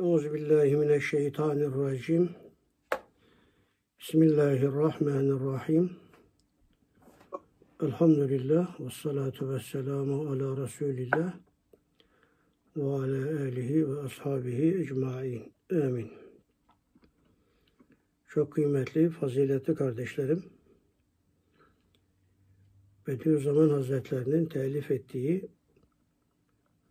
Euzubillahimineşşeytanirracim. Bismillahirrahmanirrahim. Elhamdülillah ve salatu ve selamu ala Resulillah ve ala alihi ve ashabihi ecmain. Amin. Çok kıymetli, faziletli kardeşlerim, Bediüzzaman Hazretlerinin telif ettiği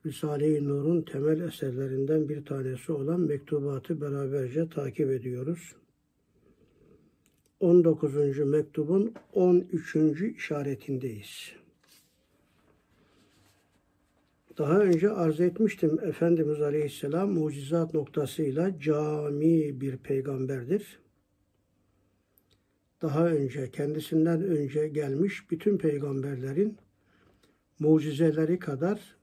Risale-i Nur'un temel eserlerinden bir tanesi olan mektubatı beraberce takip ediyoruz. 19. mektubun 13. işaretindeyiz. Daha önce arz etmiştim Efendimiz Aleyhisselam mucizat noktasıyla cami bir peygamberdir. Daha önce kendisinden önce gelmiş bütün peygamberlerin mucizeleri kadar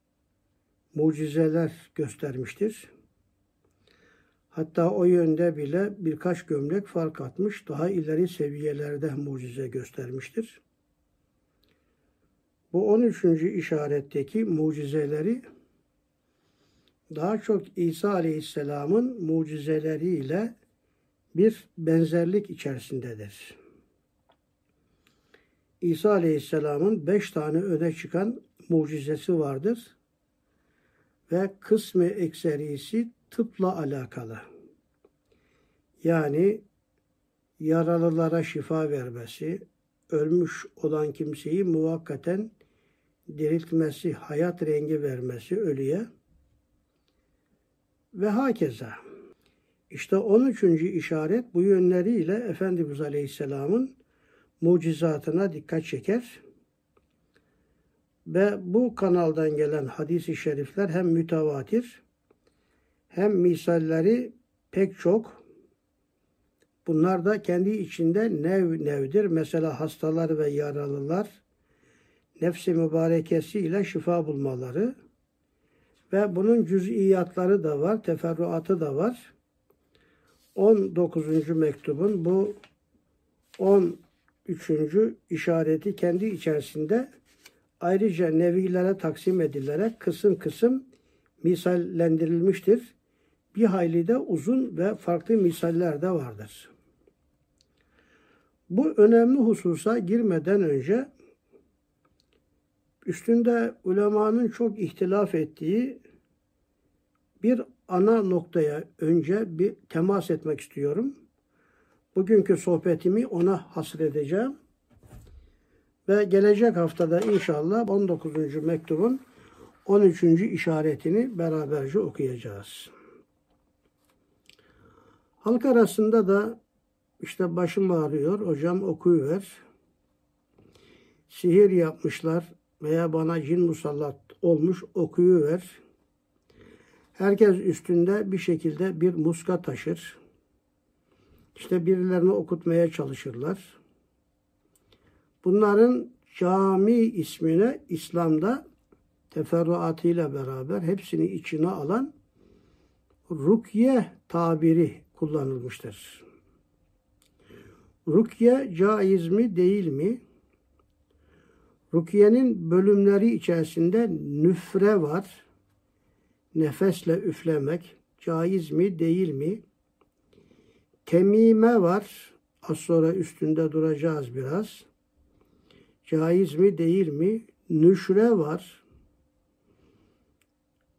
mucizeler göstermiştir. Hatta o yönde bile birkaç gömlek fark atmış, daha ileri seviyelerde mucize göstermiştir. Bu 13. işaretteki mucizeleri daha çok İsa Aleyhisselam'ın mucizeleriyle bir benzerlik içerisindedir. İsa Aleyhisselam'ın beş tane öne çıkan mucizesi vardır ve kısmı ekserisi tıpla alakalı. Yani yaralılara şifa vermesi, ölmüş olan kimseyi muvakkaten diriltmesi, hayat rengi vermesi ölüye ve hakeza. İşte 13. işaret bu yönleriyle Efendimiz Aleyhisselam'ın mucizatına dikkat çeker. Ve bu kanaldan gelen hadisi şerifler hem mütevatir hem misalleri pek çok. Bunlar da kendi içinde nev nevdir. Mesela hastalar ve yaralılar nefsi mübarekesiyle şifa bulmaları ve bunun cüz'iyatları da var, teferruatı da var. 19. mektubun bu 13. işareti kendi içerisinde ayrıca nevilere taksim edilerek kısım kısım misallendirilmiştir. Bir hayli de uzun ve farklı misaller de vardır. Bu önemli hususa girmeden önce üstünde ulemanın çok ihtilaf ettiği bir ana noktaya önce bir temas etmek istiyorum. Bugünkü sohbetimi ona hasredeceğim. Ve gelecek haftada inşallah 19. mektubun 13. işaretini beraberce okuyacağız. Halk arasında da işte başım ağrıyor, hocam okuyuver. Sihir yapmışlar veya bana cin musallat olmuş okuyuver. Herkes üstünde bir şekilde bir muska taşır. İşte birilerini okutmaya çalışırlar. Bunların cami ismine İslam'da teferruatıyla beraber hepsini içine alan rukye tabiri kullanılmıştır. Rukye caiz mi değil mi? Rukiye'nin bölümleri içerisinde nüfre var. Nefesle üflemek caiz mi değil mi? Temime var. Az sonra üstünde duracağız biraz caiz mi değil mi? Nüşre var.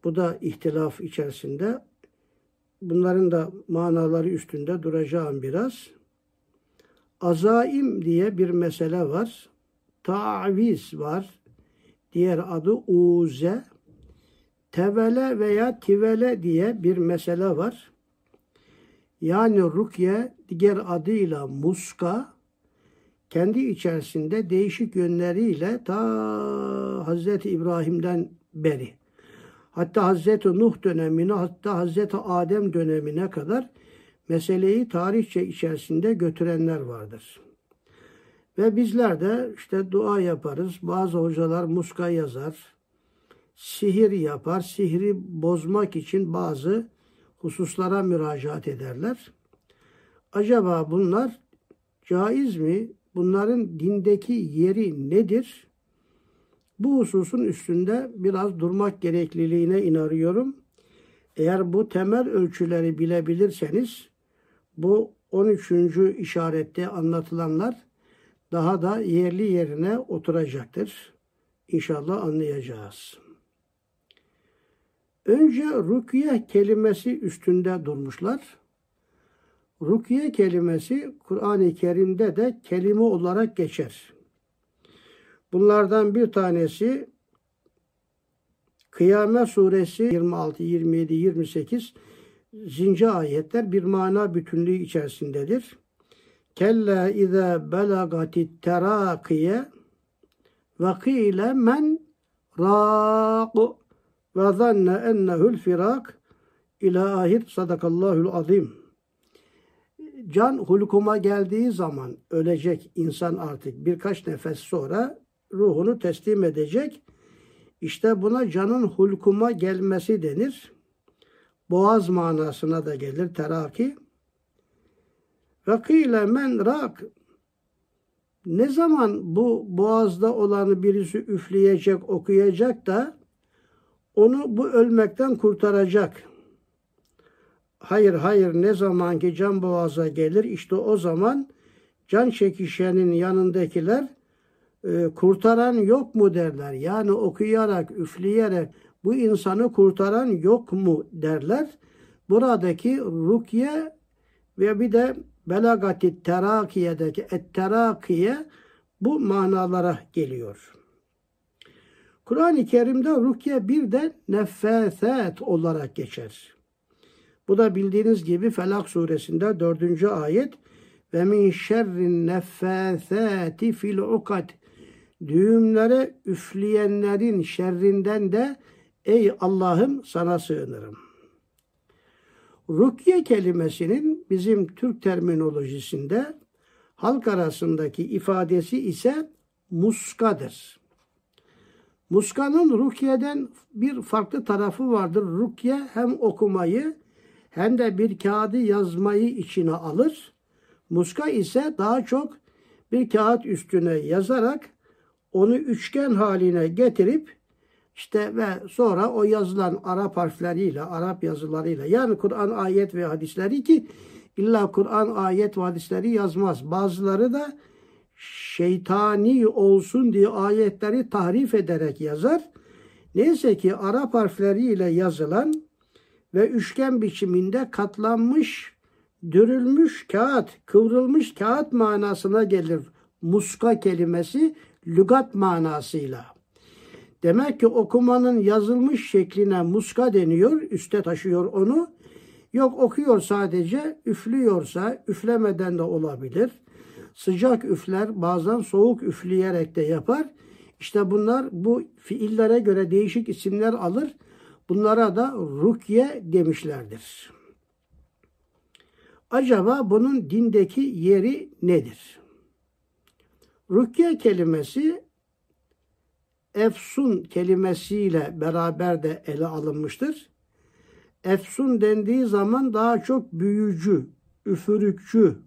Bu da ihtilaf içerisinde. Bunların da manaları üstünde duracağım biraz. Azaim diye bir mesele var. Taviz var. Diğer adı uze. Tevele veya tivele diye bir mesele var. Yani rukye diğer adıyla muska kendi içerisinde değişik yönleriyle ta Hazreti İbrahim'den beri hatta Hazreti Nuh dönemine hatta Hazreti Adem dönemine kadar meseleyi tarihçe içerisinde götürenler vardır. Ve bizler de işte dua yaparız. Bazı hocalar muska yazar. Sihir yapar. Sihri bozmak için bazı hususlara müracaat ederler. Acaba bunlar caiz mi? Bunların dindeki yeri nedir? Bu hususun üstünde biraz durmak gerekliliğine inanıyorum. Eğer bu temel ölçüleri bilebilirseniz bu 13. işarette anlatılanlar daha da yerli yerine oturacaktır. İnşallah anlayacağız. Önce rukiye kelimesi üstünde durmuşlar. Rukiye kelimesi Kur'an-ı Kerim'de de kelime olarak geçer. Bunlardan bir tanesi Kıyamet suresi 26, 27, 28 zince ayetler bir mana bütünlüğü içerisindedir. Kella iza belagatit terakiye ve kîle men râq ve zanne ennehu'l firak ila ahir sadakallahul azim. Can hulkuma geldiği zaman ölecek insan artık birkaç nefes sonra ruhunu teslim edecek. İşte buna canın hulkuma gelmesi denir. Boğaz manasına da gelir teraki. Ve kıyle men rak. Ne zaman bu boğazda olanı birisi üfleyecek, okuyacak da onu bu ölmekten kurtaracak. Hayır hayır ne zaman ki can boğaza gelir işte o zaman can çekişenin yanındakiler e, kurtaran yok mu derler. Yani okuyarak, üfleyerek bu insanı kurtaran yok mu derler. Buradaki rukye ve bir de belagati terakiyedeki et terakiye bu manalara geliyor. Kur'an-ı Kerim'de rukye bir de nefeset olarak geçer. Bu da bildiğiniz gibi Felak suresinde dördüncü ayet ve min şerrin nefesati fil ukad düğümlere üfleyenlerin şerrinden de ey Allah'ım sana sığınırım. Rukiye kelimesinin bizim Türk terminolojisinde halk arasındaki ifadesi ise muskadır. Muskanın rukiyeden bir farklı tarafı vardır. Rukiye hem okumayı hem de bir kağıdı yazmayı içine alır. Muska ise daha çok bir kağıt üstüne yazarak onu üçgen haline getirip işte ve sonra o yazılan Arap harfleriyle, Arap yazılarıyla yani Kur'an ayet ve hadisleri ki illa Kur'an ayet ve hadisleri yazmaz. Bazıları da şeytani olsun diye ayetleri tahrif ederek yazar. Neyse ki Arap harfleriyle yazılan ve üçgen biçiminde katlanmış, dürülmüş kağıt, kıvrılmış kağıt manasına gelir. Muska kelimesi lügat manasıyla. Demek ki okumanın yazılmış şekline muska deniyor, üste taşıyor onu. Yok okuyor sadece, üflüyorsa üflemeden de olabilir. Sıcak üfler, bazen soğuk üfleyerek de yapar. İşte bunlar bu fiillere göre değişik isimler alır. Bunlara da rukye demişlerdir. Acaba bunun dindeki yeri nedir? Rukye kelimesi efsun kelimesiyle beraber de ele alınmıştır. Efsun dendiği zaman daha çok büyücü, üfürükçü,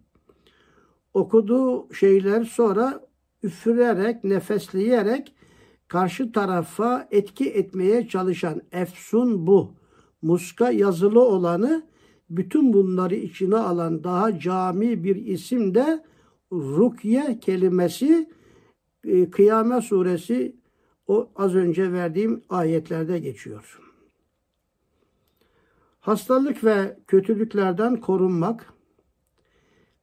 okuduğu şeyler sonra üfürerek, nefesleyerek karşı tarafa etki etmeye çalışan efsun bu. Muska yazılı olanı bütün bunları içine alan daha cami bir isim de rukye kelimesi e, Kıyamet suresi o az önce verdiğim ayetlerde geçiyor. Hastalık ve kötülüklerden korunmak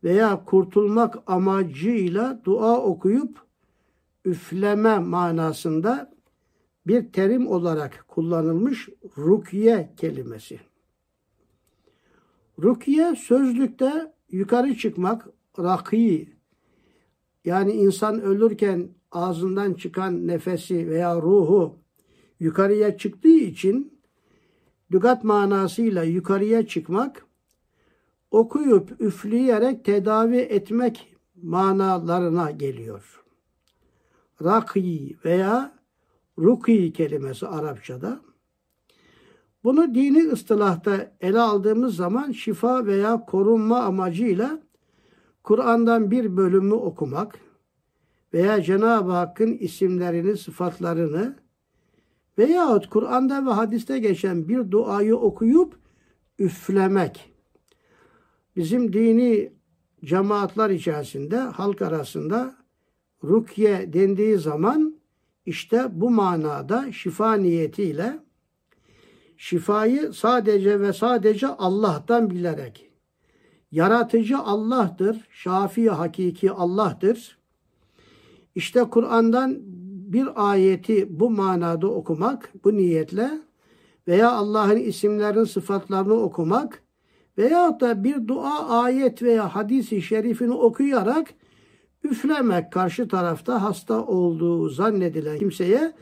veya kurtulmak amacıyla dua okuyup üfleme manasında bir terim olarak kullanılmış rukiye kelimesi. Rukiye sözlükte yukarı çıkmak, raki yani insan ölürken ağzından çıkan nefesi veya ruhu yukarıya çıktığı için lügat manasıyla yukarıya çıkmak okuyup üfleyerek tedavi etmek manalarına geliyor. Raki veya ruki kelimesi Arapçada. Bunu dini ıstılahta ele aldığımız zaman şifa veya korunma amacıyla Kur'an'dan bir bölümü okumak veya Cenab-ı Hakk'ın isimlerini, sıfatlarını Veyahut Kur'an'da ve hadiste geçen bir duayı okuyup üflemek. Bizim dini cemaatler içerisinde, halk arasında rukye dendiği zaman işte bu manada şifa niyetiyle şifayı sadece ve sadece Allah'tan bilerek yaratıcı Allah'tır, şafi hakiki Allah'tır. İşte Kur'an'dan bir ayeti bu manada okumak, bu niyetle veya Allah'ın isimlerin sıfatlarını okumak veya da bir dua, ayet veya hadisi şerifini okuyarak üflemek karşı tarafta hasta olduğu zannedilen kimseye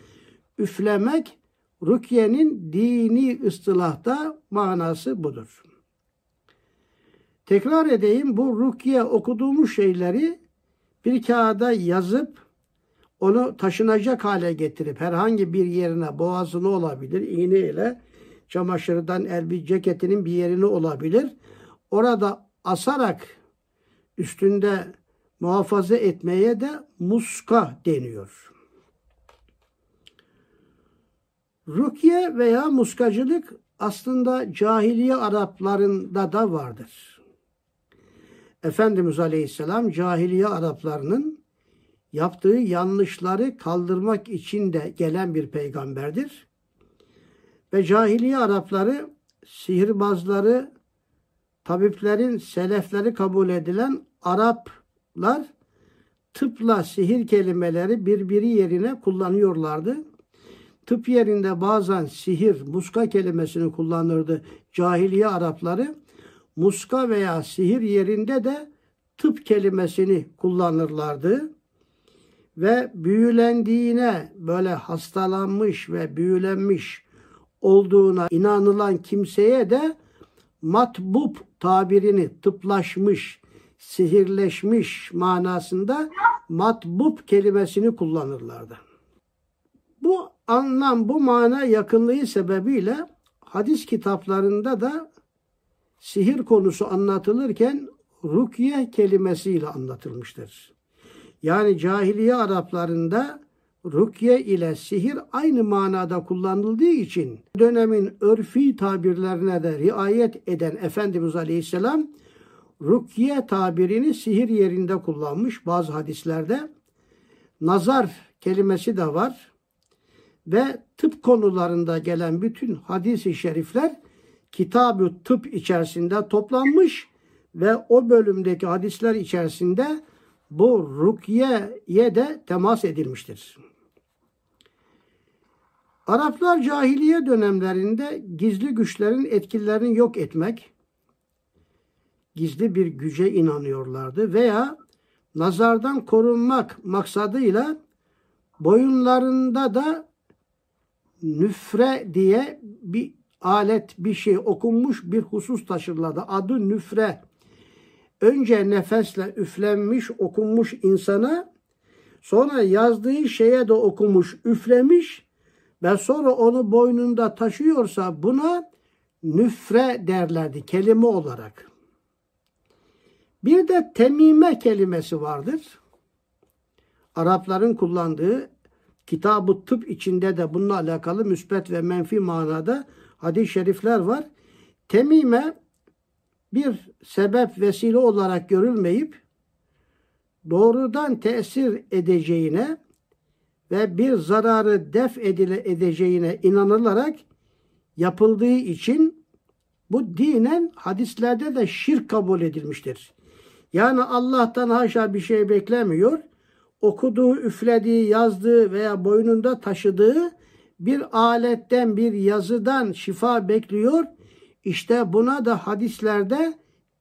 üflemek Rukiye'nin dini ıstılahta manası budur. Tekrar edeyim bu rukiye okuduğumuz şeyleri bir kağıda yazıp onu taşınacak hale getirip herhangi bir yerine boğazını olabilir iğneyle çamaşırdan elbi ceketinin bir yerini olabilir. Orada asarak üstünde muhafaza etmeye de muska deniyor. Rukiye veya muskacılık aslında cahiliye Araplarında da vardır. Efendimiz Aleyhisselam cahiliye Araplarının yaptığı yanlışları kaldırmak için de gelen bir peygamberdir. Ve cahiliye Arapları sihirbazları, tabiplerin selefleri kabul edilen Araplar tıpla sihir kelimeleri birbiri yerine kullanıyorlardı. Tıp yerinde bazen sihir, muska kelimesini kullanırdı cahiliye Arapları. Muska veya sihir yerinde de tıp kelimesini kullanırlardı ve büyülendiğine böyle hastalanmış ve büyülenmiş olduğuna inanılan kimseye de matbub tabirini tıplaşmış, sihirleşmiş manasında matbub kelimesini kullanırlardı. Bu anlam, bu mana yakınlığı sebebiyle hadis kitaplarında da sihir konusu anlatılırken rukiye kelimesiyle anlatılmıştır. Yani cahiliye Araplarında rukye ile sihir aynı manada kullanıldığı için dönemin örfi tabirlerine de riayet eden Efendimiz Aleyhisselam rukye tabirini sihir yerinde kullanmış bazı hadislerde. Nazar kelimesi de var. Ve tıp konularında gelen bütün hadisi şerifler kitab-ı tıp içerisinde toplanmış ve o bölümdeki hadisler içerisinde bu rukyeye de temas edilmiştir. Araplar cahiliye dönemlerinde gizli güçlerin etkilerini yok etmek, gizli bir güce inanıyorlardı veya nazardan korunmak maksadıyla boyunlarında da nüfre diye bir alet, bir şey okunmuş bir husus taşırlardı. Adı nüfre önce nefesle üflenmiş, okunmuş insana, sonra yazdığı şeye de okumuş, üflemiş ve sonra onu boynunda taşıyorsa buna nüfre derlerdi kelime olarak. Bir de temime kelimesi vardır. Arapların kullandığı kitab tıp içinde de bununla alakalı müsbet ve menfi manada hadis-i şerifler var. Temime bir sebep vesile olarak görülmeyip doğrudan tesir edeceğine ve bir zararı def edile edeceğine inanılarak yapıldığı için bu dinen hadislerde de şirk kabul edilmiştir. Yani Allah'tan haşa bir şey beklemiyor. Okuduğu, üflediği, yazdığı veya boynunda taşıdığı bir aletten, bir yazıdan şifa bekliyor işte buna da hadislerde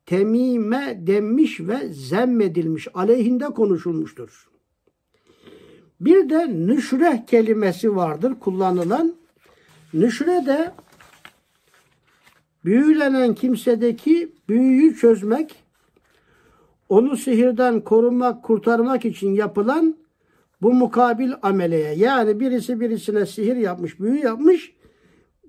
temime denmiş ve zemmedilmiş, aleyhinde konuşulmuştur. Bir de nüşre kelimesi vardır kullanılan. Nüşre de büyülenen kimsedeki büyüyü çözmek, onu sihirden korunmak, kurtarmak için yapılan bu mukabil ameleye. Yani birisi birisine sihir yapmış, büyü yapmış,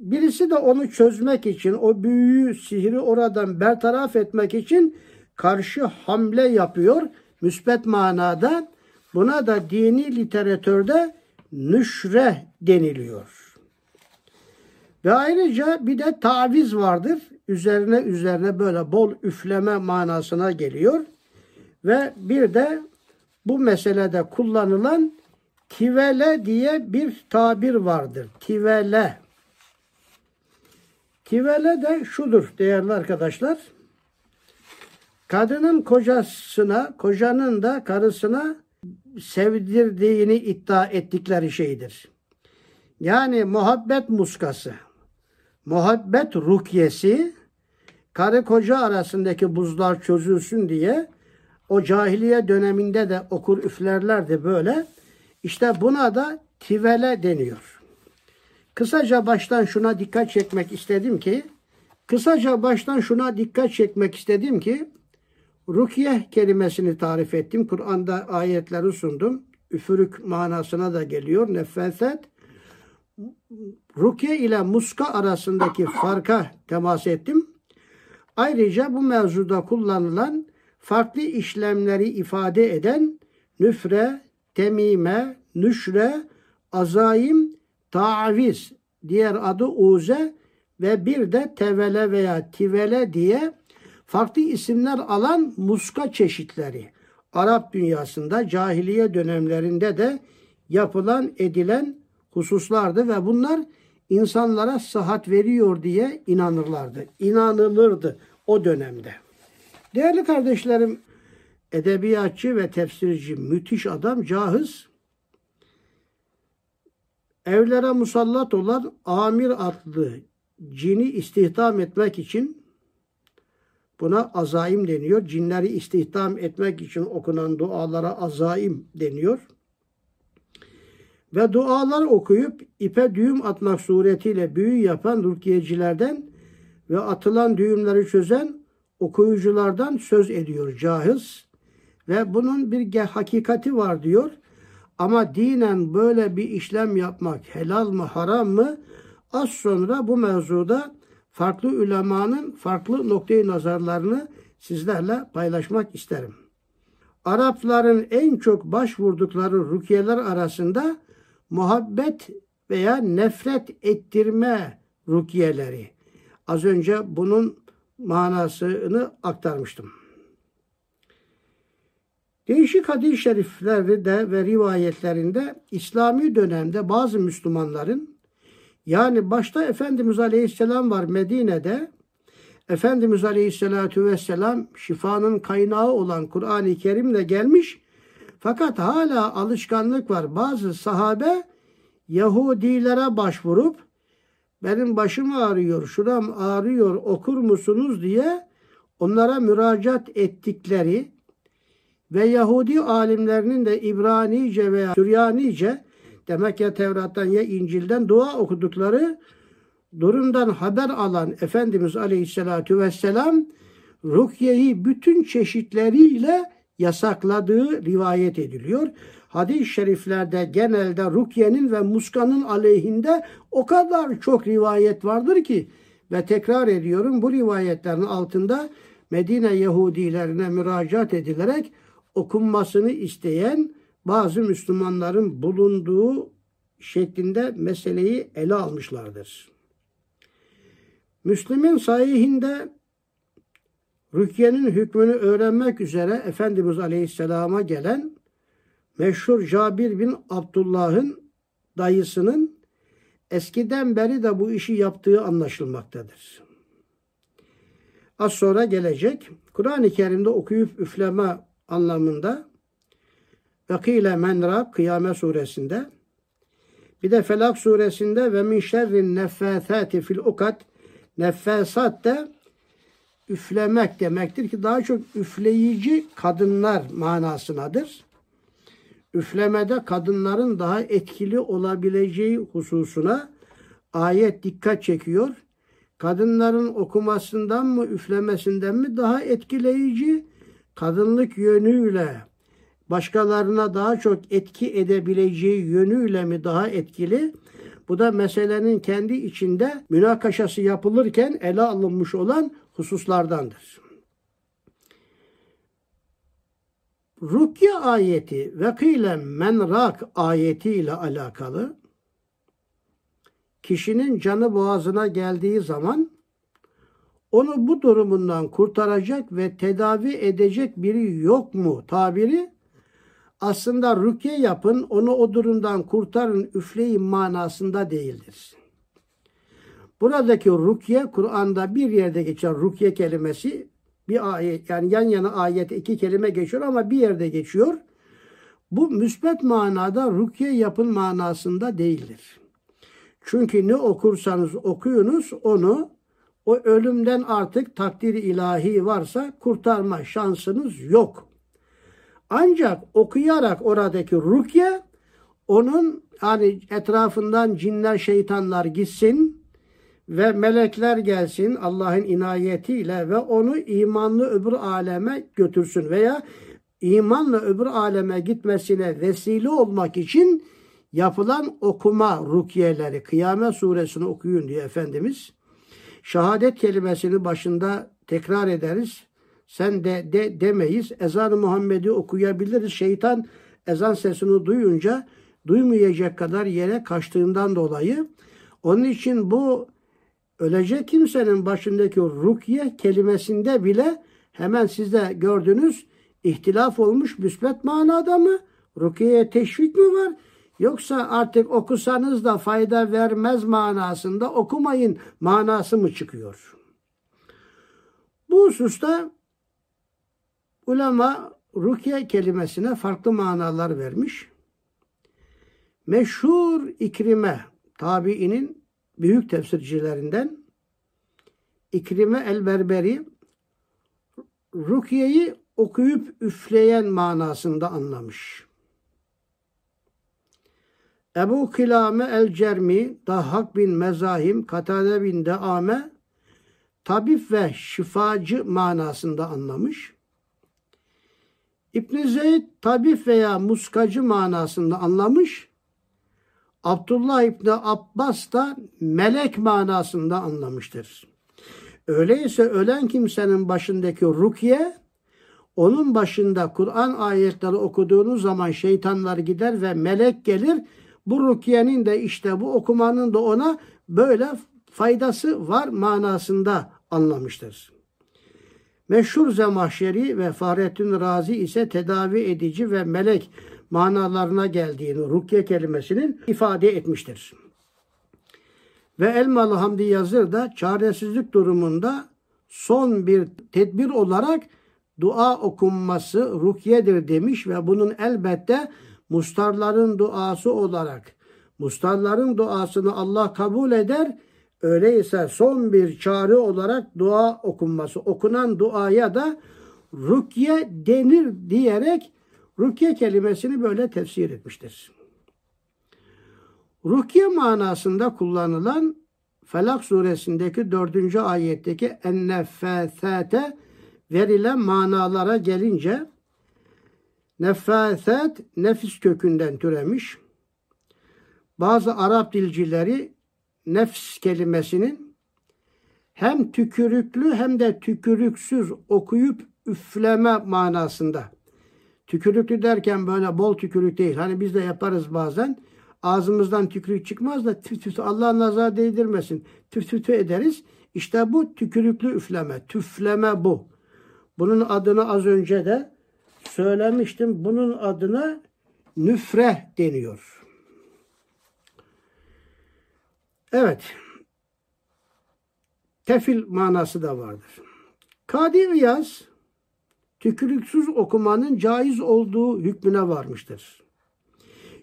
Birisi de onu çözmek için, o büyüyü, sihri oradan bertaraf etmek için karşı hamle yapıyor. Müspet manada buna da dini literatürde nüşre deniliyor. Ve ayrıca bir de taviz vardır. Üzerine üzerine böyle bol üfleme manasına geliyor. Ve bir de bu meselede kullanılan tivele diye bir tabir vardır. Tivele. Tivele de şudur değerli arkadaşlar. Kadının kocasına, kocanın da karısına sevdirdiğini iddia ettikleri şeydir. Yani muhabbet muskası, muhabbet rukyesi, karı koca arasındaki buzlar çözülsün diye o cahiliye döneminde de okur üflerlerdi böyle. İşte buna da tivele deniyor. Kısaca baştan şuna dikkat çekmek istedim ki, kısaca baştan şuna dikkat çekmek istedim ki, rukiye kelimesini tarif ettim. Kur'an'da ayetleri sundum. Üfürük manasına da geliyor. Nefeset. Rukiye ile muska arasındaki farka temas ettim. Ayrıca bu mevzuda kullanılan farklı işlemleri ifade eden nüfre, temime, nüşre, azayim, taviz, diğer adı uze ve bir de tevele veya tivele diye farklı isimler alan muska çeşitleri. Arap dünyasında cahiliye dönemlerinde de yapılan edilen hususlardı ve bunlar insanlara sıhhat veriyor diye inanırlardı. İnanılırdı o dönemde. Değerli kardeşlerim, edebiyatçı ve tefsirci müthiş adam Cahiz evlere musallat olan Amir adlı cini istihdam etmek için buna azaim deniyor. Cinleri istihdam etmek için okunan dualara azaim deniyor. Ve dualar okuyup ipe düğüm atmak suretiyle büyü yapan rukiyecilerden ve atılan düğümleri çözen okuyuculardan söz ediyor cahiz. Ve bunun bir hakikati var diyor. Ama dinen böyle bir işlem yapmak helal mı haram mı? Az sonra bu mevzuda farklı ulemanın farklı noktayı nazarlarını sizlerle paylaşmak isterim. Arapların en çok başvurdukları rukiyeler arasında muhabbet veya nefret ettirme rukiyeleri. Az önce bunun manasını aktarmıştım. Değişik hadis-i şeriflerde ve rivayetlerinde İslami dönemde bazı Müslümanların yani başta Efendimiz Aleyhisselam var Medine'de Efendimiz Aleyhisselatü Vesselam şifanın kaynağı olan Kur'an-ı Kerim'le gelmiş fakat hala alışkanlık var. Bazı sahabe Yahudilere başvurup benim başım ağrıyor, şuram ağrıyor okur musunuz diye onlara müracaat ettikleri ve Yahudi alimlerinin de İbranice veya Süryanice demek ya Tevrat'tan ya İncil'den dua okudukları durumdan haber alan Efendimiz Aleyhisselatü Vesselam rukyeyi bütün çeşitleriyle yasakladığı rivayet ediliyor. Hadis-i şeriflerde genelde rukyenin ve muskanın aleyhinde o kadar çok rivayet vardır ki ve tekrar ediyorum bu rivayetlerin altında Medine Yahudilerine müracaat edilerek okunmasını isteyen bazı Müslümanların bulunduğu şeklinde meseleyi ele almışlardır. Müslüm'ün sahihinde Rukiye'nin hükmünü öğrenmek üzere Efendimiz Aleyhisselam'a gelen meşhur Cabir bin Abdullah'ın dayısının eskiden beri de bu işi yaptığı anlaşılmaktadır. Az sonra gelecek. Kur'an-ı Kerim'de okuyup üfleme anlamında Vakile menra Kıyamet suresinde bir de Felak suresinde ve min şerrin neffâthâti fil ukat neffâsat da üflemek demektir ki daha çok üfleyici kadınlar manasınadır. Üflemede kadınların daha etkili olabileceği hususuna ayet dikkat çekiyor. Kadınların okumasından mı üflemesinden mi daha etkileyici kadınlık yönüyle başkalarına daha çok etki edebileceği yönüyle mi daha etkili? Bu da meselenin kendi içinde münakaşası yapılırken ele alınmış olan hususlardandır. Rukye ayeti ve kıyle menrak ayeti ile alakalı kişinin canı boğazına geldiği zaman onu bu durumundan kurtaracak ve tedavi edecek biri yok mu tabiri aslında rükye yapın onu o durumdan kurtarın üfleyin manasında değildir. Buradaki rukye Kur'an'da bir yerde geçen rukye kelimesi bir ayet yani yan yana ayet iki kelime geçiyor ama bir yerde geçiyor. Bu müsbet manada rukye yapın manasında değildir. Çünkü ne okursanız okuyunuz onu o ölümden artık takdir ilahi varsa kurtarma şansınız yok. Ancak okuyarak oradaki rukye onun hani etrafından cinler şeytanlar gitsin ve melekler gelsin Allah'ın inayetiyle ve onu imanlı öbür aleme götürsün veya imanla öbür aleme gitmesine vesile olmak için yapılan okuma rukiyeleri Kıyamet suresini okuyun diye Efendimiz şehadet kelimesini başında tekrar ederiz. Sen de, de demeyiz. Ezan-ı Muhammed'i okuyabiliriz. Şeytan ezan sesini duyunca duymayacak kadar yere kaçtığından dolayı onun için bu ölecek kimsenin başındaki rukiye kelimesinde bile hemen sizde gördünüz ihtilaf olmuş müsbet manada mı? Rukiye'ye teşvik mi var? Yoksa artık okusanız da fayda vermez manasında okumayın manası mı çıkıyor? Bu hususta ulema rukiye kelimesine farklı manalar vermiş. Meşhur İkrime tabiinin büyük tefsircilerinden İkrime el-Berberi rukiyeyi okuyup üfleyen manasında anlamış. Ebu Kilame el-Cermi, Dahhak bin Mezahim, Katade bin Deame, tabip ve şifacı manasında anlamış. İbn Zeyd tabip veya muskacı manasında anlamış. Abdullah İbni Abbas da melek manasında anlamıştır. Öyleyse ölen kimsenin başındaki rukiye onun başında Kur'an ayetleri okuduğunuz zaman şeytanlar gider ve melek gelir. Bu rukiyenin de işte bu okumanın da ona böyle faydası var manasında anlamıştır. Meşhur Zemahşeri ve Fahrettin Razi ise tedavi edici ve melek manalarına geldiğini rukiye kelimesinin ifade etmiştir. Ve Elmalı Hamdi Yazır da çaresizlik durumunda son bir tedbir olarak dua okunması rukiyedir demiş ve bunun elbette mustarların duası olarak mustarların duasını Allah kabul eder. Öyleyse son bir çare olarak dua okunması. Okunan duaya da rukiye denir diyerek rukiye kelimesini böyle tefsir etmiştir. Rukiye manasında kullanılan Felak suresindeki dördüncü ayetteki ennefesete verilen manalara gelince nefeset nefis kökünden türemiş. Bazı Arap dilcileri nefs kelimesinin hem tükürüklü hem de tükürüksüz okuyup üfleme manasında. Tükürüklü derken böyle bol tükürük değil. Hani biz de yaparız bazen. Ağzımızdan tükürük çıkmaz da tüf tüf Allah nazar değdirmesin. Tüf tüf ederiz. İşte bu tükürüklü üfleme. Tüfleme bu. Bunun adını az önce de söylemiştim. Bunun adına nüfre deniyor. Evet. Tefil manası da vardır. Kadir Riyaz tükürüksüz okumanın caiz olduğu hükmüne varmıştır.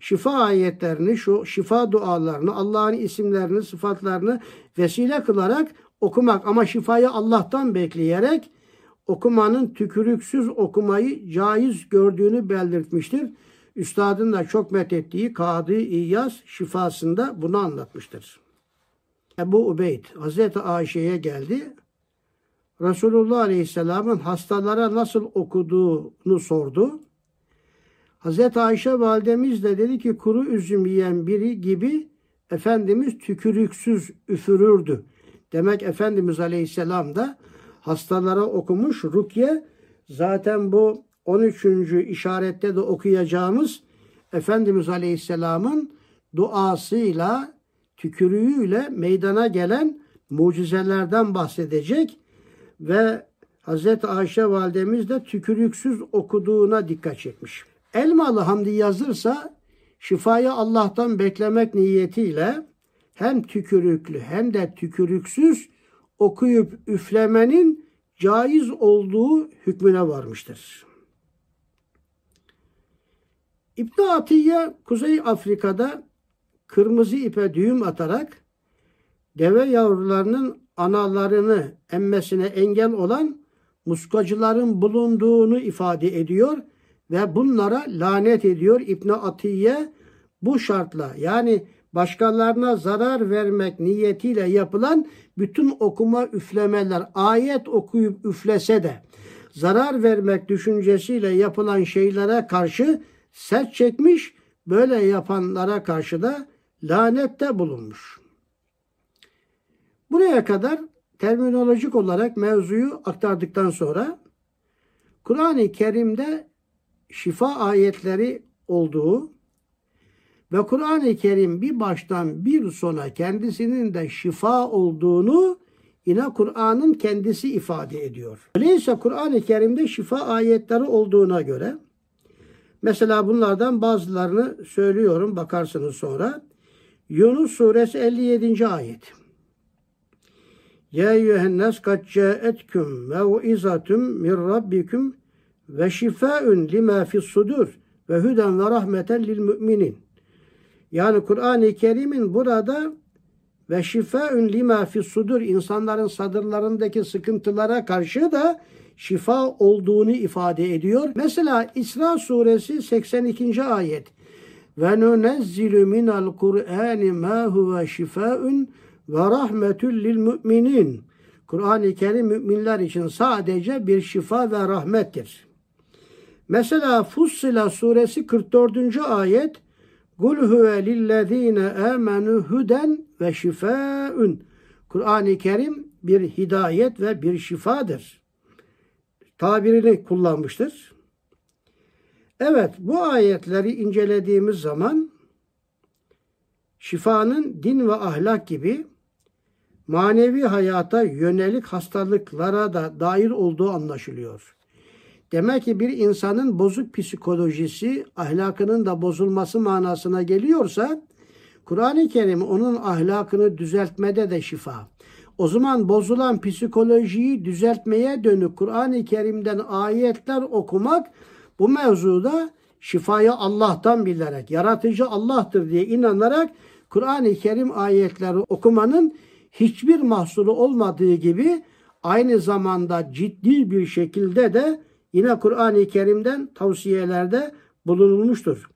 Şifa ayetlerini, şu şifa dualarını, Allah'ın isimlerini, sıfatlarını vesile kılarak okumak ama şifayı Allah'tan bekleyerek okumanın tükürüksüz okumayı caiz gördüğünü belirtmiştir. Üstadın da çok methettiği Kadı İyaz şifasında bunu anlatmıştır. Ebu Ubeyd Hazreti Ayşe'ye geldi. Resulullah Aleyhisselam'ın hastalara nasıl okuduğunu sordu. Hazreti Ayşe validemiz de dedi ki kuru üzüm yiyen biri gibi Efendimiz tükürüksüz üfürürdü. Demek Efendimiz Aleyhisselam da hastalara okumuş rukiye zaten bu 13. işarette de okuyacağımız Efendimiz Aleyhisselam'ın duasıyla tükürüğüyle meydana gelen mucizelerden bahsedecek ve Hz. Ayşe validemiz de tükürüksüz okuduğuna dikkat çekmiş. Elmalı Hamdi yazırsa şifayı Allah'tan beklemek niyetiyle hem tükürüklü hem de tükürüksüz okuyup üflemenin caiz olduğu hükmüne varmıştır. İbn Atiye Kuzey Afrika'da kırmızı ipe düğüm atarak deve yavrularının analarını emmesine engel olan muskacıların bulunduğunu ifade ediyor ve bunlara lanet ediyor İbn Atiye bu şartla yani başkalarına zarar vermek niyetiyle yapılan bütün okuma üflemeler ayet okuyup üflese de zarar vermek düşüncesiyle yapılan şeylere karşı sert çekmiş böyle yapanlara karşı da lanette bulunmuş. Buraya kadar terminolojik olarak mevzuyu aktardıktan sonra Kur'an-ı Kerim'de şifa ayetleri olduğu ve Kur'an-ı Kerim bir baştan bir sona kendisinin de şifa olduğunu yine Kur'an'ın kendisi ifade ediyor. Öyleyse Kur'an-ı Kerim'de şifa ayetleri olduğuna göre mesela bunlardan bazılarını söylüyorum bakarsınız sonra. Yunus suresi 57. ayet. Ya eyyühennes kad caetkum mev'izatum min rabbikum ve şifaun lima fis sudur ve huden ve rahmeten lil müminin. Yani Kur'an-ı Kerim'in burada ve şifaun lima fis sudur insanların sadırlarındaki sıkıntılara karşı da şifa olduğunu ifade ediyor. Mesela İsra suresi 82. ayet. Ve nunezzilu minel Kur'ani ma huve şifaun ve rahmetül lil müminin. Kur'an-ı Kerim müminler için sadece bir şifa ve rahmettir. Mesela Fussila suresi 44. ayet Kul huve lillezine amenu huden ve şifaun. Kur'an-ı Kerim bir hidayet ve bir şifadır. Tabirini kullanmıştır. Evet bu ayetleri incelediğimiz zaman şifanın din ve ahlak gibi manevi hayata yönelik hastalıklara da dair olduğu anlaşılıyor. Demek ki bir insanın bozuk psikolojisi ahlakının da bozulması manasına geliyorsa Kur'an-ı Kerim onun ahlakını düzeltmede de şifa. O zaman bozulan psikolojiyi düzeltmeye dönük Kur'an-ı Kerim'den ayetler okumak bu mevzuda şifayı Allah'tan bilerek, yaratıcı Allah'tır diye inanarak Kur'an-ı Kerim ayetleri okumanın hiçbir mahsuru olmadığı gibi aynı zamanda ciddi bir şekilde de yine Kur'an-ı Kerim'den tavsiyelerde bulunulmuştur.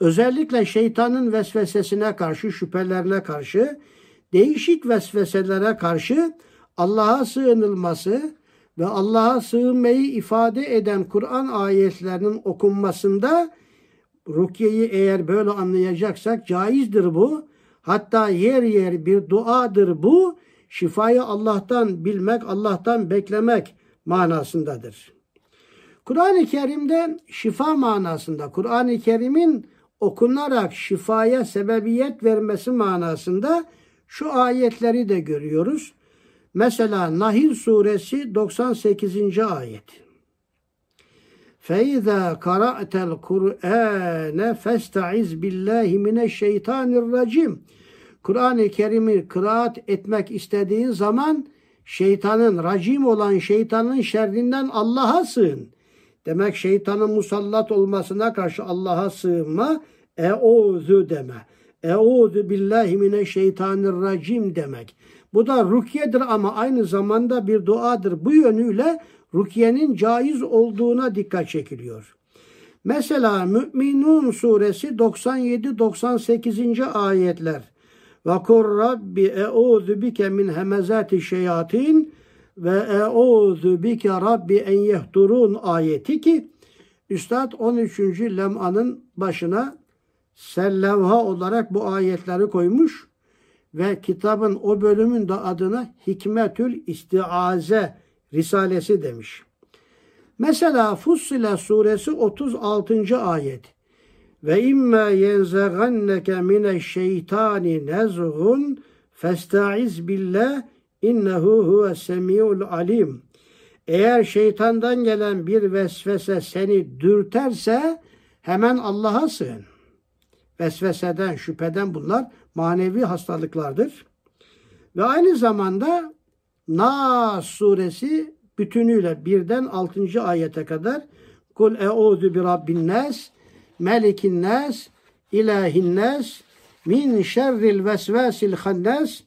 Özellikle şeytanın vesvesesine karşı, şüphelerine karşı, değişik vesveselere karşı Allah'a sığınılması ve Allah'a sığınmayı ifade eden Kur'an ayetlerinin okunmasında rukiyeyi eğer böyle anlayacaksak caizdir bu. Hatta yer yer bir duadır bu. Şifayı Allah'tan bilmek, Allah'tan beklemek manasındadır. Kur'an-ı Kerim'de şifa manasında, Kur'an-ı Kerim'in okunarak şifaya sebebiyet vermesi manasında şu ayetleri de görüyoruz. Mesela Nahil suresi 98. ayet. فَاِذَا قَرَأْتَ الْقُرْآنَ فَاسْتَعِذْ بِاللّٰهِ مِنَ الشَّيْطَانِ الرَّجِيمِ Kur'an-ı Kerim'i kıraat etmek istediğin zaman şeytanın, racim olan şeytanın şerrinden Allah'a sığın. Demek şeytanın musallat olmasına karşı Allah'a sığınma, eûzü deme. Eûzü billahi mineşşeytanirracim demek. Bu da rukiyedir ama aynı zamanda bir duadır. Bu yönüyle rukiyenin caiz olduğuna dikkat çekiliyor. Mesela Müminun suresi 97-98. ayetler. Ve kur rabbi e'udhu bike min hemezati şeyatin ve e'udhu bike rabbi ayeti ki Üstad 13. lem'anın başına sellevha olarak bu ayetleri koymuş ve kitabın o bölümün de adına Hikmetül İstiaze Risalesi demiş. Mesela Fussile suresi 36. ayet. ve imma yenzaganneke mineşşeytani nezgun festaiz billah innehu huves semiul alim. Eğer şeytandan gelen bir vesvese seni dürterse hemen Allah'a sığın. Vesveseden, şüpheden bunlar manevi hastalıklardır. Ve aynı zamanda Nas suresi bütünüyle birden 6. ayete kadar Kul e'udhu bi rabbin nas, melikin nas, ilahin nas, min şerril vesvesil hannas,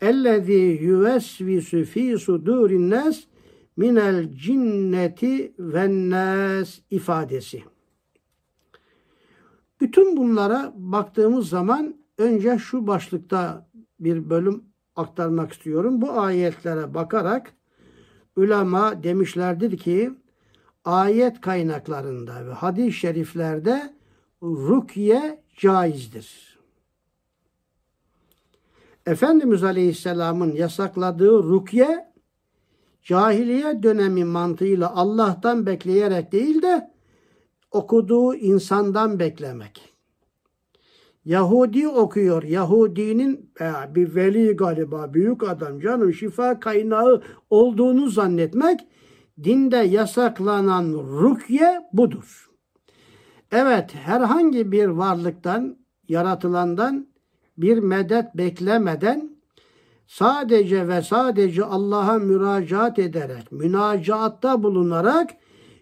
ellezî yüvesvisu fî sudurin nas, minel cinneti ve nas ifadesi. Bütün bunlara baktığımız zaman önce şu başlıkta bir bölüm aktarmak istiyorum. Bu ayetlere bakarak ulema demişlerdir ki ayet kaynaklarında ve hadis-i şeriflerde rukiye caizdir. Efendimiz Aleyhisselam'ın yasakladığı rukiye cahiliye dönemi mantığıyla Allah'tan bekleyerek değil de okuduğu insandan beklemek. Yahudi okuyor. Yahudinin e, bir veli galiba büyük adam canım şifa kaynağı olduğunu zannetmek dinde yasaklanan rukye budur. Evet herhangi bir varlıktan yaratılandan bir medet beklemeden sadece ve sadece Allah'a müracaat ederek, münacaatta bulunarak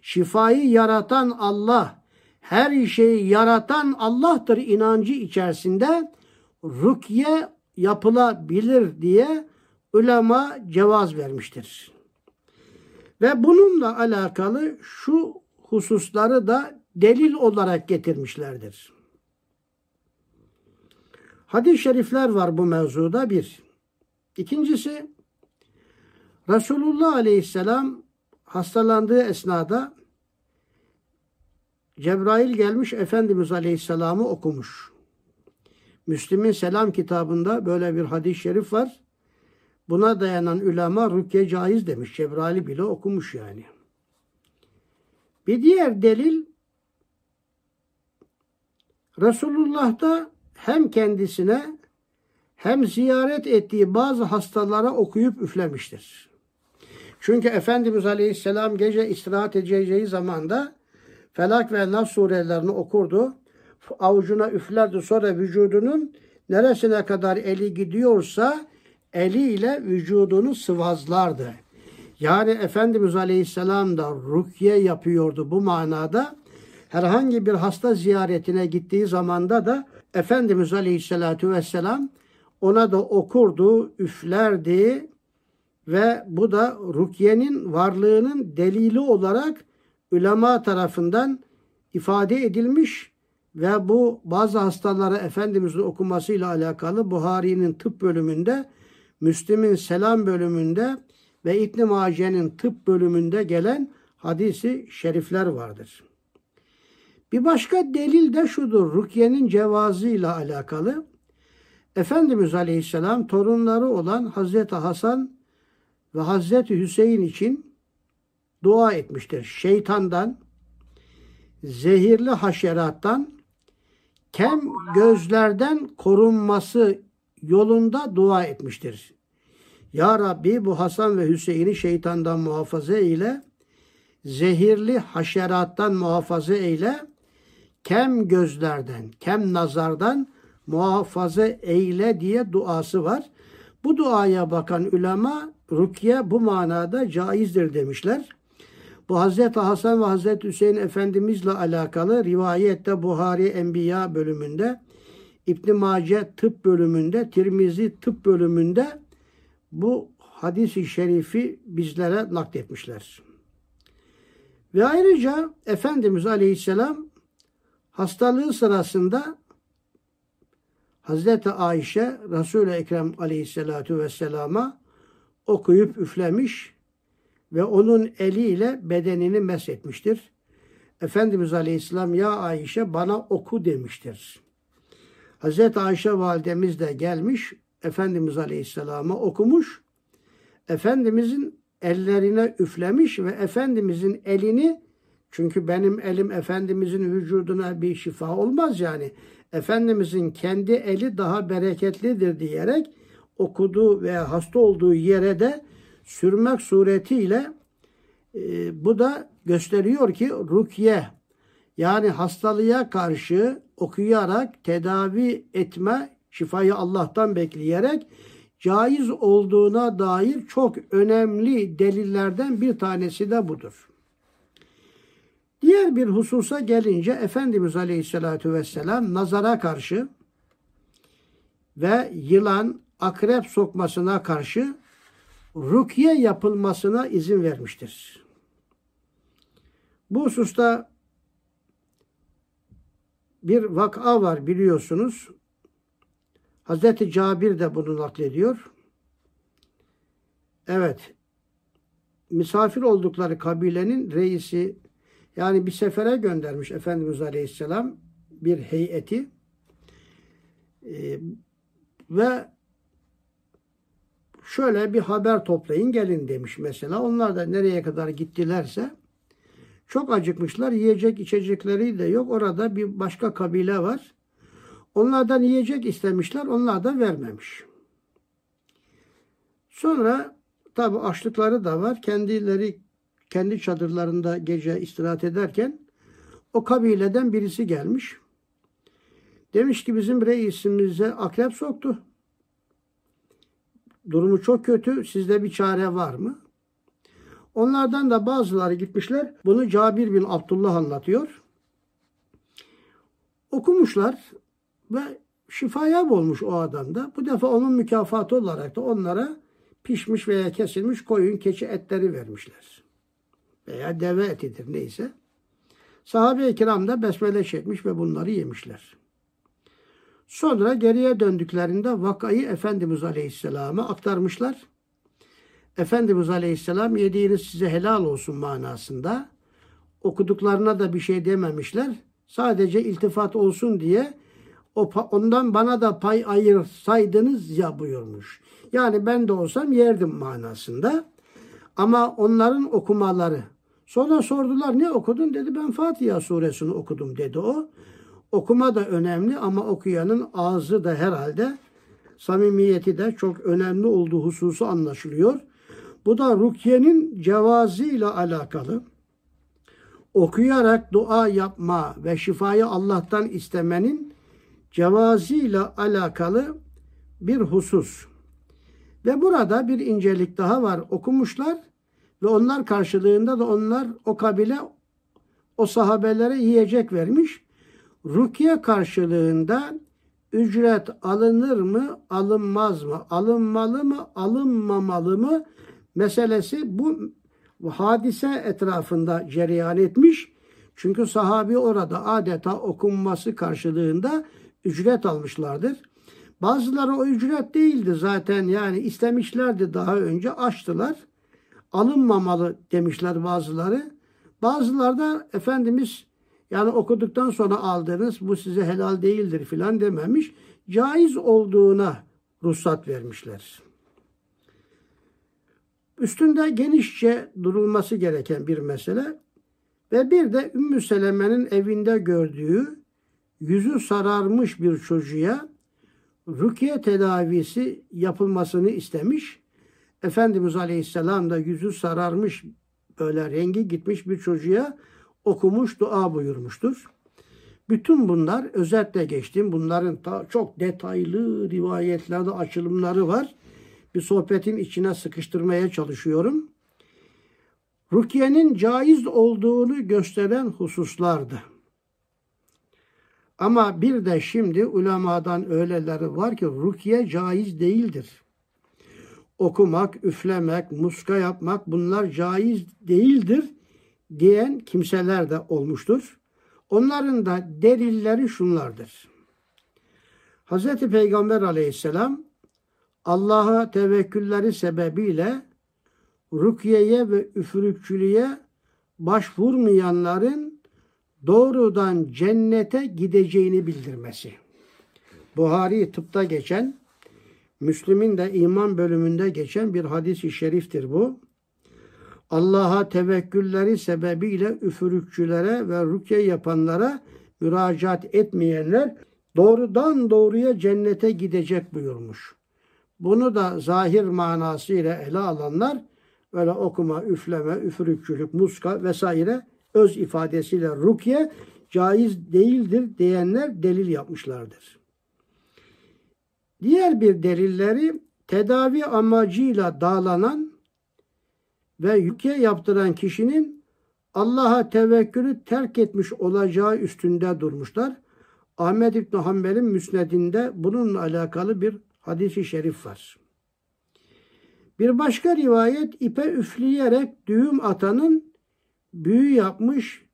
şifayı yaratan Allah, her şeyi yaratan Allah'tır inancı içerisinde rükye yapılabilir diye ulema cevaz vermiştir. Ve bununla alakalı şu hususları da delil olarak getirmişlerdir. Hadis-i şerifler var bu mevzuda bir. İkincisi Resulullah Aleyhisselam hastalandığı esnada Cebrail gelmiş Efendimiz Aleyhisselam'ı okumuş. Müslim'in selam kitabında böyle bir hadis-i şerif var. Buna dayanan ulema rükye caiz demiş. Cebrail bile okumuş yani. Bir diğer delil Resulullah'ta hem kendisine hem ziyaret ettiği bazı hastalara okuyup üflemiştir. Çünkü Efendimiz Aleyhisselam gece istirahat edeceği zamanda Felak ve Nas surelerini okurdu. Avucuna üflerdi sonra vücudunun neresine kadar eli gidiyorsa eliyle vücudunu sıvazlardı. Yani Efendimiz Aleyhisselam da rukye yapıyordu bu manada. Herhangi bir hasta ziyaretine gittiği zamanda da Efendimiz Aleyhisselatü Vesselam ona da okurdu, üflerdi ve bu da rukyenin varlığının delili olarak ulema tarafından ifade edilmiş ve bu bazı hastalara Efendimiz'in okumasıyla alakalı Buhari'nin tıp bölümünde, Müslim'in selam bölümünde ve İbn Mace'nin tıp bölümünde gelen hadisi şerifler vardır. Bir başka delil de şudur. Rukiye'nin cevazıyla alakalı. Efendimiz Aleyhisselam torunları olan Hazreti Hasan ve Hazreti Hüseyin için dua etmiştir. Şeytandan, zehirli haşerattan, kem gözlerden korunması yolunda dua etmiştir. Ya Rabbi bu Hasan ve Hüseyin'i şeytandan muhafaza eyle, zehirli haşerattan muhafaza eyle, kem gözlerden, kem nazardan muhafaza eyle diye duası var. Bu duaya bakan ulema rukiye bu manada caizdir demişler. Bu Hazreti Hasan ve Hazreti Hüseyin Efendimizle alakalı rivayette Buhari Enbiya bölümünde, İbn Mace tıp bölümünde, Tirmizi tıp bölümünde bu hadisi şerifi bizlere nakletmişler. Ve ayrıca Efendimiz Aleyhisselam hastalığı sırasında Hazreti Ayşe Resul-i Ekrem Aleyhisselatü Vesselam'a okuyup üflemiş ve onun eliyle bedenini meshetmiştir. Efendimiz Aleyhisselam ya Ayşe bana oku demiştir. Hazreti Ayşe validemiz de gelmiş Efendimiz Aleyhisselam'a okumuş. Efendimizin ellerine üflemiş ve Efendimizin elini Çünkü benim elim Efendimizin vücuduna bir şifa olmaz yani. Efendimizin kendi eli daha bereketlidir diyerek okuduğu veya hasta olduğu yere de sürmek suretiyle e, bu da gösteriyor ki rukiye yani hastalığa karşı okuyarak tedavi etme şifayı Allah'tan bekleyerek caiz olduğuna dair çok önemli delillerden bir tanesi de budur. Diğer bir hususa gelince Efendimiz Aleyhisselatü Vesselam nazara karşı ve yılan, akrep sokmasına karşı rukiye yapılmasına izin vermiştir. Bu hususta bir vaka var biliyorsunuz. Hazreti Cabir de bunu naklediyor. Evet. Misafir oldukları kabilenin reisi yani bir sefere göndermiş Efendimiz Aleyhisselam bir heyeti ee, ve şöyle bir haber toplayın gelin demiş mesela. Onlar da nereye kadar gittilerse çok acıkmışlar. Yiyecek içecekleri de yok. Orada bir başka kabile var. Onlardan yiyecek istemişler. Onlar da vermemiş. Sonra tabi açlıkları da var. Kendileri kendi çadırlarında gece istirahat ederken o kabileden birisi gelmiş. Demiş ki bizim reisimize akrep soktu. Durumu çok kötü. Sizde bir çare var mı? Onlardan da bazıları gitmişler. Bunu Cabir bin Abdullah anlatıyor. Okumuşlar ve şifaya olmuş o adamda. Bu defa onun mükafatı olarak da onlara pişmiş veya kesilmiş koyun, keçi etleri vermişler. Veya deve etidir neyse. Sahabe-i kiram da besmele çekmiş ve bunları yemişler. Sonra geriye döndüklerinde vakayı Efendimiz Aleyhisselam'a aktarmışlar. Efendimiz Aleyhisselam yediğiniz size helal olsun manasında okuduklarına da bir şey dememişler. Sadece iltifat olsun diye o ondan bana da pay ayırsaydınız ya buyurmuş. Yani ben de olsam yerdim manasında. Ama onların okumaları. Sonra sordular ne okudun? Dedi ben Fatiha suresini okudum dedi o. Okuma da önemli ama okuyanın ağzı da herhalde samimiyeti de çok önemli olduğu hususu anlaşılıyor. Bu da rukiyenin cevazıyla alakalı. Okuyarak dua yapma ve şifayı Allah'tan istemenin cevazıyla alakalı bir husus. Ve burada bir incelik daha var. Okumuşlar ve onlar karşılığında da onlar o kabile o sahabelere yiyecek vermiş. Rukiye karşılığında ücret alınır mı, alınmaz mı, alınmalı mı, alınmamalı mı meselesi bu hadise etrafında cereyan etmiş. Çünkü sahabi orada adeta okunması karşılığında ücret almışlardır. Bazıları o ücret değildi zaten yani istemişlerdi daha önce açtılar. Alınmamalı demişler bazıları. Bazıları da Efendimiz yani okuduktan sonra aldınız bu size helal değildir filan dememiş. Caiz olduğuna ruhsat vermişler. Üstünde genişçe durulması gereken bir mesele ve bir de Ümmü Seleme'nin evinde gördüğü yüzü sararmış bir çocuğa rukiye tedavisi yapılmasını istemiş. Efendimiz Aleyhisselam da yüzü sararmış böyle rengi gitmiş bir çocuğa okumuş dua buyurmuştur. Bütün bunlar özetle geçtim. Bunların çok detaylı rivayetlerde açılımları var bir sohbetin içine sıkıştırmaya çalışıyorum. Rukiye'nin caiz olduğunu gösteren hususlardı. Ama bir de şimdi ulemadan öyleleri var ki rukiye caiz değildir. Okumak, üflemek, muska yapmak bunlar caiz değildir diyen kimseler de olmuştur. Onların da delilleri şunlardır. Hz. Peygamber aleyhisselam Allah'a tevekkülleri sebebiyle rukiyeye ve üfürükçülüğe başvurmayanların doğrudan cennete gideceğini bildirmesi. Buhari tıpta geçen, Müslim'in de iman bölümünde geçen bir hadis-i şeriftir bu. Allah'a tevekkülleri sebebiyle üfürükçülere ve rükye yapanlara müracaat etmeyenler doğrudan doğruya cennete gidecek buyurmuş. Bunu da zahir manasıyla ele alanlar öyle okuma, üfleme, üfürükçülük, muska vesaire öz ifadesiyle rukye caiz değildir diyenler delil yapmışlardır. Diğer bir delilleri tedavi amacıyla dağlanan ve yüke yaptıran kişinin Allah'a tevekkülü terk etmiş olacağı üstünde durmuşlar. Ahmed İbn Hanbel'in müsnedinde bununla alakalı bir hadisi şerif var. Bir başka rivayet ipe üfleyerek düğüm atanın büyü yapmış,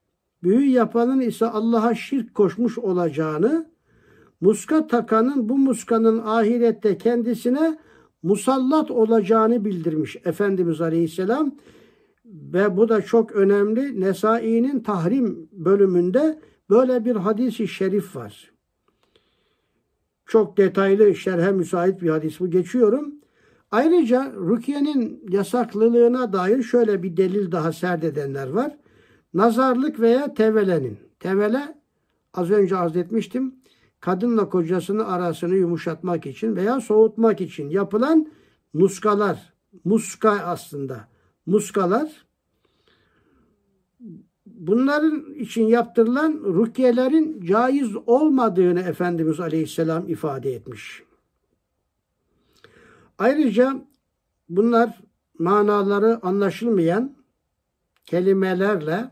büyü yapanın ise Allah'a şirk koşmuş olacağını, muska takanın bu muskanın ahirette kendisine musallat olacağını bildirmiş Efendimiz Aleyhisselam. Ve bu da çok önemli. Nesai'nin tahrim bölümünde böyle bir hadisi şerif var. Çok detaylı şerhe müsait bir hadis bu geçiyorum. Ayrıca rukiyenin yasaklılığına dair şöyle bir delil daha serdedenler var. Nazarlık veya tevelenin. Tevele az önce arz etmiştim. Kadınla kocasının arasını yumuşatmak için veya soğutmak için yapılan muskalar. Muska aslında. Muskalar bunların için yaptırılan rukiyelerin caiz olmadığını Efendimiz Aleyhisselam ifade etmiş. Ayrıca bunlar manaları anlaşılmayan kelimelerle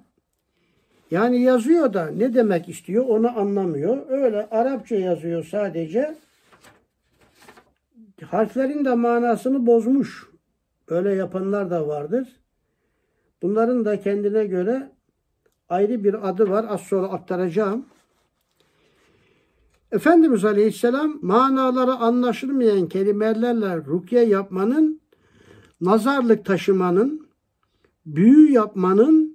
yani yazıyor da ne demek istiyor onu anlamıyor. Öyle Arapça yazıyor sadece. Harflerin de manasını bozmuş. Öyle yapanlar da vardır. Bunların da kendine göre ayrı bir adı var. Az sonra aktaracağım. Efendimiz Aleyhisselam manaları anlaşılmayan kelimelerle rukiye yapmanın, nazarlık taşımanın, büyü yapmanın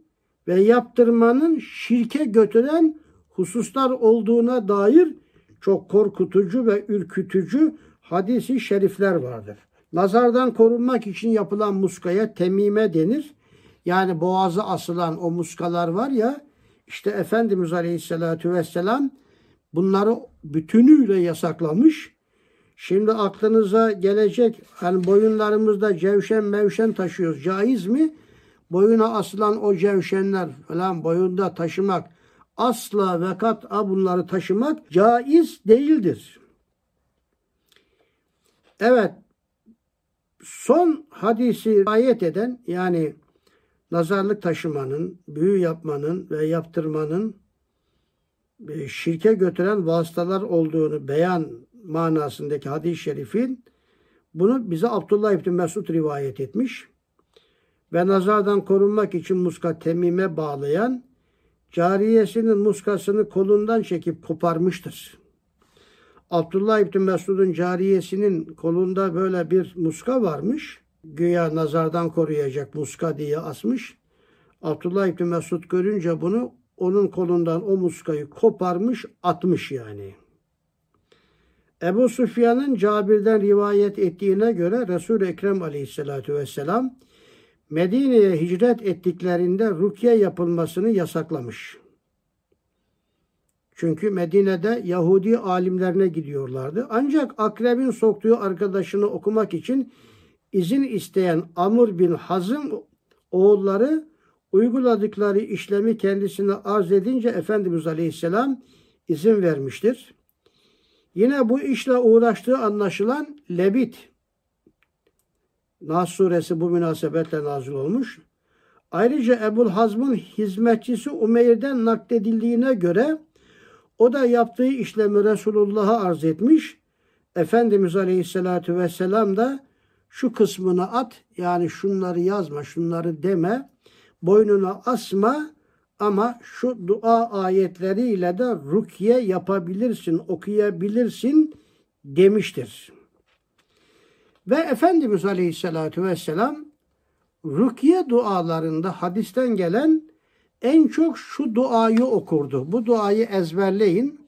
ve yaptırmanın şirke götüren hususlar olduğuna dair çok korkutucu ve ürkütücü hadisi şerifler vardır. Nazardan korunmak için yapılan muskaya temime denir. Yani boğazı asılan o muskalar var ya işte Efendimiz Aleyhisselatü Vesselam bunları bütünüyle yasaklamış. Şimdi aklınıza gelecek hani boyunlarımızda cevşen mevşen taşıyoruz. Caiz mi? Boyuna asılan o cevşenler falan boyunda taşımak asla ve kat'a bunları taşımak caiz değildir. Evet son hadisi ayet eden yani nazarlık taşımanın, büyü yapmanın ve yaptırmanın e, şirke götüren vasıtalar olduğunu beyan manasındaki hadis-i şerifin bunu bize Abdullah İbni Mesud rivayet etmiş ve nazardan korunmak için muska temime bağlayan cariyesinin muskasını kolundan çekip koparmıştır. Abdullah İbni Mesud'un cariyesinin kolunda böyle bir muska varmış. Güya nazardan koruyacak muska diye asmış. Abdullah İbni Mesud görünce bunu onun kolundan o muskayı koparmış atmış yani. Ebu Sufyan'ın Cabir'den rivayet ettiğine göre Resul-i Ekrem aleyhissalatü vesselam Medine'ye hicret ettiklerinde rukiye yapılmasını yasaklamış. Çünkü Medine'de Yahudi alimlerine gidiyorlardı. Ancak akrebin soktuğu arkadaşını okumak için izin isteyen Amr bin Hazım oğulları uyguladıkları işlemi kendisine arz edince Efendimiz Aleyhisselam izin vermiştir. Yine bu işle uğraştığı anlaşılan Lebit. Nas suresi bu münasebetle nazil olmuş. Ayrıca Ebul Hazm'ın hizmetçisi Umeyr'den nakledildiğine göre o da yaptığı işlemi Resulullah'a arz etmiş. Efendimiz Aleyhisselatü Vesselam da şu kısmını at yani şunları yazma şunları deme boynuna asma ama şu dua ayetleriyle de rukiye yapabilirsin, okuyabilirsin demiştir. Ve Efendimiz Aleyhisselatü Vesselam rukiye dualarında hadisten gelen en çok şu duayı okurdu. Bu duayı ezberleyin.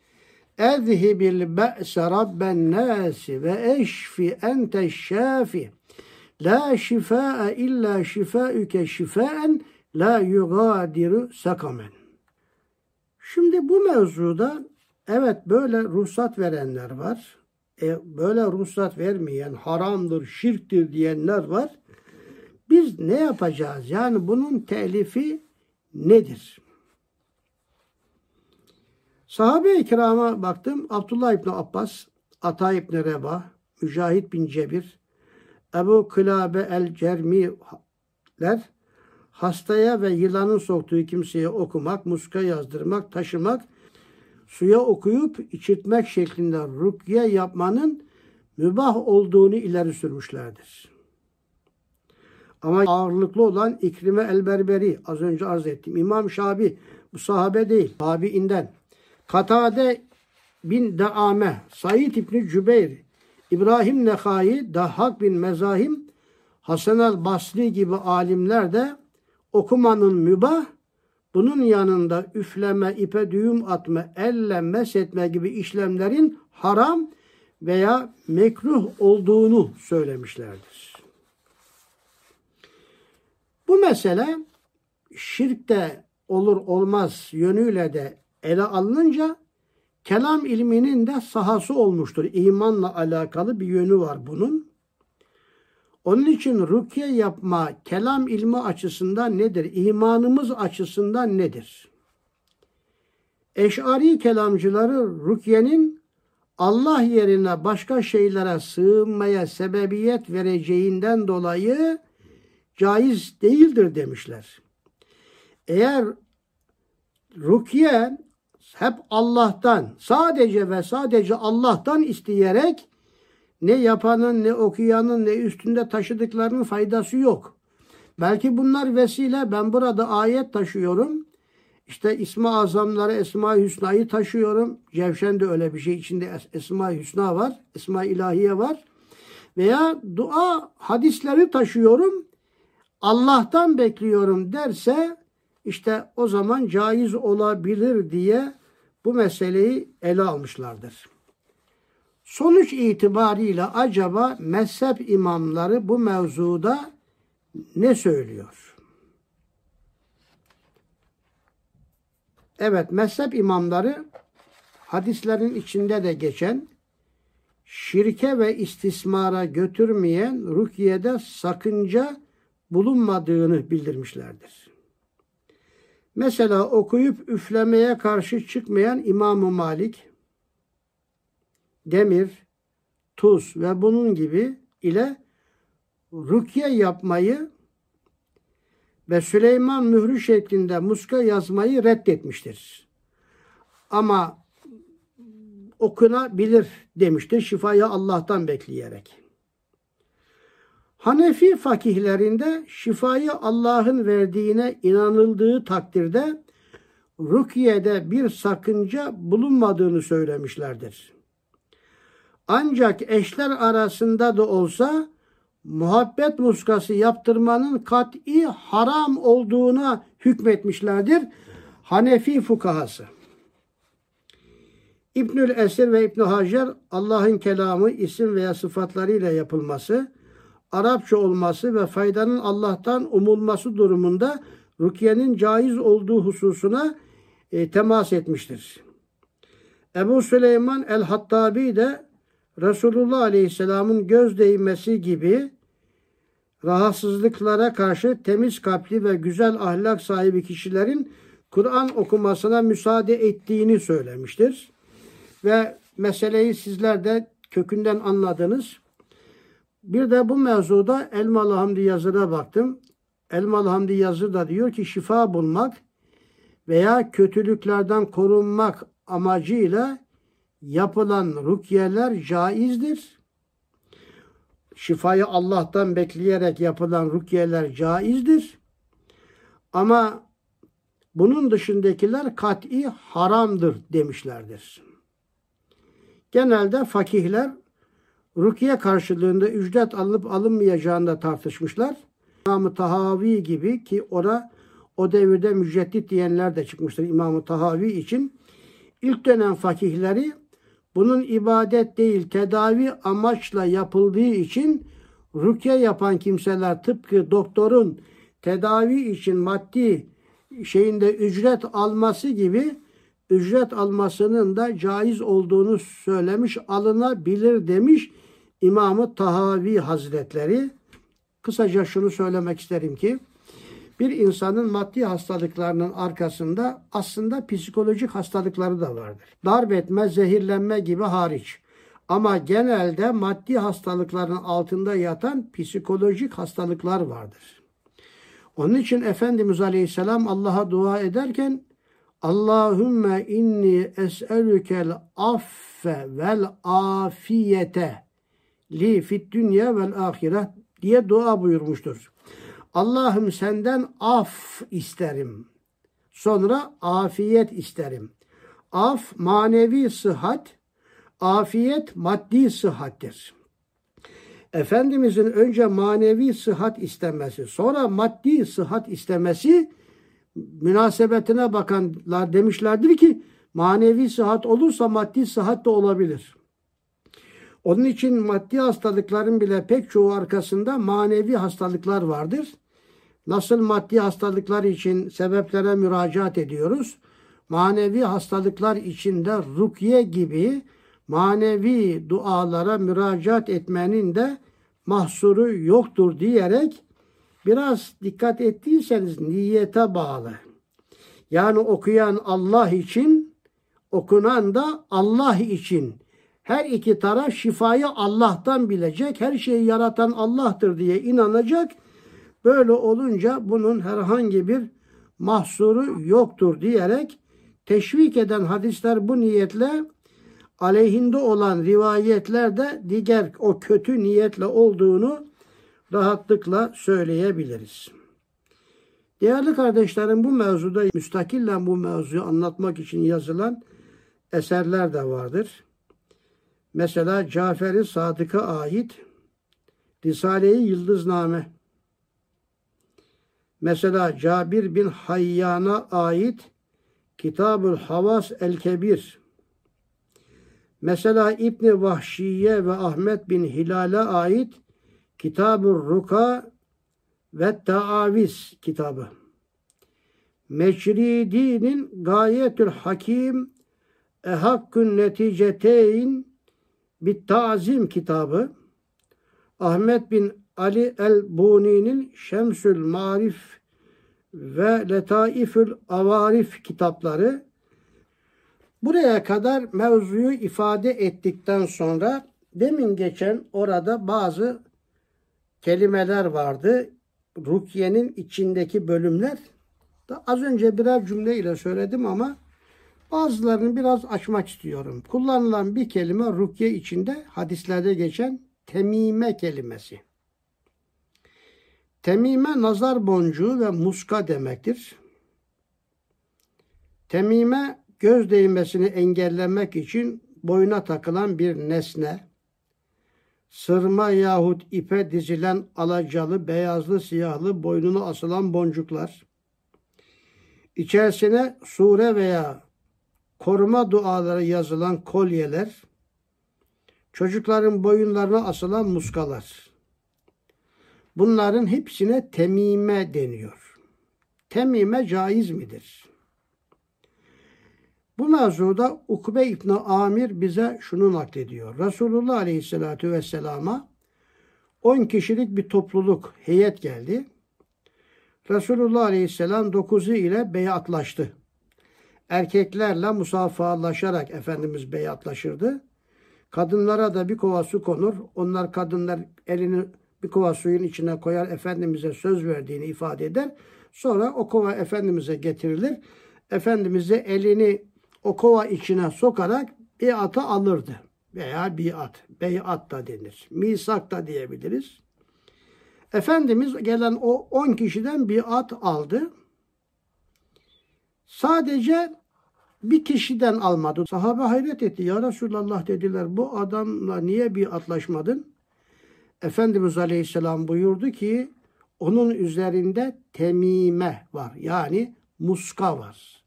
Ezhibil be'se rabben nasi ve eşfi ente şafi La şifaa illa şifaüke şifaen la yugadiru sakamen. Şimdi bu mevzuda evet böyle ruhsat verenler var. E, böyle ruhsat vermeyen haramdır, şirktir diyenler var. Biz ne yapacağız? Yani bunun telifi nedir? Sahabe-i kirama baktım. Abdullah İbni Abbas, Ata İbni Reba, Mücahit bin Cebir, Ebu Kılabe el-Cermiler hastaya ve yılanın soktuğu kimseye okumak, muska yazdırmak, taşımak, suya okuyup içirtmek şeklinde rukye yapmanın mübah olduğunu ileri sürmüşlerdir. Ama ağırlıklı olan İkrime el-Berberi az önce arz ettim. İmam Şabi bu sahabe değil, tabiinden. Katade bin Daame, Said İbni Cübeyr, İbrahim Nehai, Dahhak bin Mezahim, Hasan el Basri gibi alimler de okumanın mübah, bunun yanında üfleme, ipe düğüm atma, elle mesetme gibi işlemlerin haram veya mekruh olduğunu söylemişlerdir. Bu mesele şirkte olur olmaz yönüyle de ele alınınca kelam ilminin de sahası olmuştur. İmanla alakalı bir yönü var bunun. Onun için rukiye yapma kelam ilmi açısından nedir? İmanımız açısından nedir? Eş'ari kelamcıları rukiyenin Allah yerine başka şeylere sığınmaya sebebiyet vereceğinden dolayı caiz değildir demişler. Eğer rukiye hep Allah'tan, sadece ve sadece Allah'tan isteyerek ne yapanın, ne okuyanın, ne üstünde taşıdıklarının faydası yok. Belki bunlar vesile. Ben burada ayet taşıyorum. İşte İsmi Azamları, Esma-i Hüsna'yı taşıyorum. Cevşen de öyle bir şey. içinde Esma-i Hüsna var. Esma-i İlahiye var. Veya dua hadisleri taşıyorum. Allah'tan bekliyorum derse işte o zaman caiz olabilir diye bu meseleyi ele almışlardır. Sonuç itibariyle acaba mezhep imamları bu mevzuda ne söylüyor? Evet, mezhep imamları hadislerin içinde de geçen şirke ve istismara götürmeyen rukiyede sakınca bulunmadığını bildirmişlerdir. Mesela okuyup üflemeye karşı çıkmayan İmam-ı Malik, demir, tuz ve bunun gibi ile rukiye yapmayı ve Süleyman mührü şeklinde muska yazmayı reddetmiştir. Ama okunabilir demiştir şifayı Allah'tan bekleyerek. Hanefi fakihlerinde şifayı Allah'ın verdiğine inanıldığı takdirde rukiyede bir sakınca bulunmadığını söylemişlerdir. Ancak eşler arasında da olsa muhabbet muskası yaptırmanın kat'i haram olduğuna hükmetmişlerdir. Hanefi fukahası. İbnül Esir ve İbn Hacer Allah'ın kelamı isim veya sıfatlarıyla yapılması, Arapça olması ve faydanın Allah'tan umulması durumunda rukiyenin caiz olduğu hususuna e, temas etmiştir. Ebu Süleyman el-Hattabi de Resulullah Aleyhisselam'ın göz değmesi gibi rahatsızlıklara karşı temiz kalpli ve güzel ahlak sahibi kişilerin Kur'an okumasına müsaade ettiğini söylemiştir. Ve meseleyi sizler de kökünden anladınız. Bir de bu mevzuda Elmalı Hamdi Yazır'a baktım. Elmalı Hamdi Yazır da diyor ki şifa bulmak veya kötülüklerden korunmak amacıyla yapılan rukyeler caizdir. Şifayı Allah'tan bekleyerek yapılan rukyeler caizdir. Ama bunun dışındakiler kat'i haramdır demişlerdir. Genelde fakihler rukiye karşılığında ücret alınıp alınmayacağını tartışmışlar. İmam-ı Tahavi gibi ki ona o devirde müceddit diyenler de çıkmıştır İmam-ı Tahavi için. İlk dönem fakihleri bunun ibadet değil tedavi amaçla yapıldığı için Rukiye yapan kimseler tıpkı doktorun tedavi için maddi şeyinde ücret alması gibi ücret almasının da caiz olduğunu söylemiş, alınabilir demiş İmam-ı Tahavi Hazretleri. Kısaca şunu söylemek isterim ki bir insanın maddi hastalıklarının arkasında aslında psikolojik hastalıkları da vardır. Darp etme, zehirlenme gibi hariç. Ama genelde maddi hastalıkların altında yatan psikolojik hastalıklar vardır. Onun için Efendimiz Aleyhisselam Allah'a dua ederken Allahümme inni es'elükel affe vel afiyete li fit dünya vel ahiret diye dua buyurmuştur. Allah'ım senden af isterim. Sonra afiyet isterim. Af manevi sıhhat, afiyet maddi sıhhattir. Efendimizin önce manevi sıhhat istemesi, sonra maddi sıhhat istemesi münasebetine bakanlar demişlerdir ki manevi sıhhat olursa maddi sıhhat de olabilir. Onun için maddi hastalıkların bile pek çoğu arkasında manevi hastalıklar vardır. Nasıl maddi hastalıklar için sebeplere müracaat ediyoruz? Manevi hastalıklar için de rukiye gibi manevi dualara müracaat etmenin de mahsuru yoktur diyerek biraz dikkat ettiyseniz niyete bağlı. Yani okuyan Allah için, okunan da Allah için. Her iki taraf şifayı Allah'tan bilecek, her şeyi yaratan Allah'tır diye inanacak. Böyle olunca bunun herhangi bir mahsuru yoktur diyerek teşvik eden hadisler bu niyetle aleyhinde olan rivayetler de diğer o kötü niyetle olduğunu rahatlıkla söyleyebiliriz. Değerli kardeşlerim bu mevzuda müstakillen bu mevzuyu anlatmak için yazılan eserler de vardır. Mesela Cafer-i Sadık'a ait Risale-i Yıldızname. Mesela Cabir bin Hayyan'a ait Kitabül Havas el-Kebir. Mesela İbni Vahşiye ve Ahmet bin Hilal'e ait Kitab-ı Ruka ve Taaviz kitabı. Meçridi'nin Gayetül Hakim Ehakkün Neticeteyn bir tazim kitabı. Ahmet bin Ali el-Buni'nin Şemsül Marif ve Letaifül Avarif kitapları Buraya kadar mevzuyu ifade ettikten sonra demin geçen orada bazı kelimeler vardı. Rukiye'nin içindeki bölümler. Da az önce birer cümle ile söyledim ama bazılarını biraz açmak istiyorum. Kullanılan bir kelime rukiye içinde hadislerde geçen temime kelimesi. Temime nazar boncuğu ve muska demektir. Temime göz değmesini engellemek için boyuna takılan bir nesne, sırma yahut ipe dizilen alacalı, beyazlı, siyahlı, boynuna asılan boncuklar, içerisine sure veya koruma duaları yazılan kolyeler, çocukların boyunlarına asılan muskalar. Bunların hepsine temime deniyor. Temime caiz midir? Bu mevzuda Ukbe İbni Amir bize şunu naklediyor. Resulullah Aleyhisselatü Vesselam'a 10 kişilik bir topluluk, heyet geldi. Resulullah Aleyhisselam 9'u ile beyatlaştı. Erkeklerle musafahalaşarak Efendimiz beyatlaşırdı. Kadınlara da bir kova su konur. Onlar kadınlar elini bir kova suyun içine koyar. Efendimiz'e söz verdiğini ifade eder. Sonra o kova Efendimiz'e getirilir. Efendimiz de elini o kova içine sokarak biatı alırdı. Veya biat, beyat da denir. Misak da diyebiliriz. Efendimiz gelen o 10 kişiden biat aldı. Sadece bir kişiden almadı. Sahabe hayret etti. Ya Resulallah dediler bu adamla niye biatlaşmadın? Efendimiz Aleyhisselam buyurdu ki onun üzerinde temime var. Yani muska var.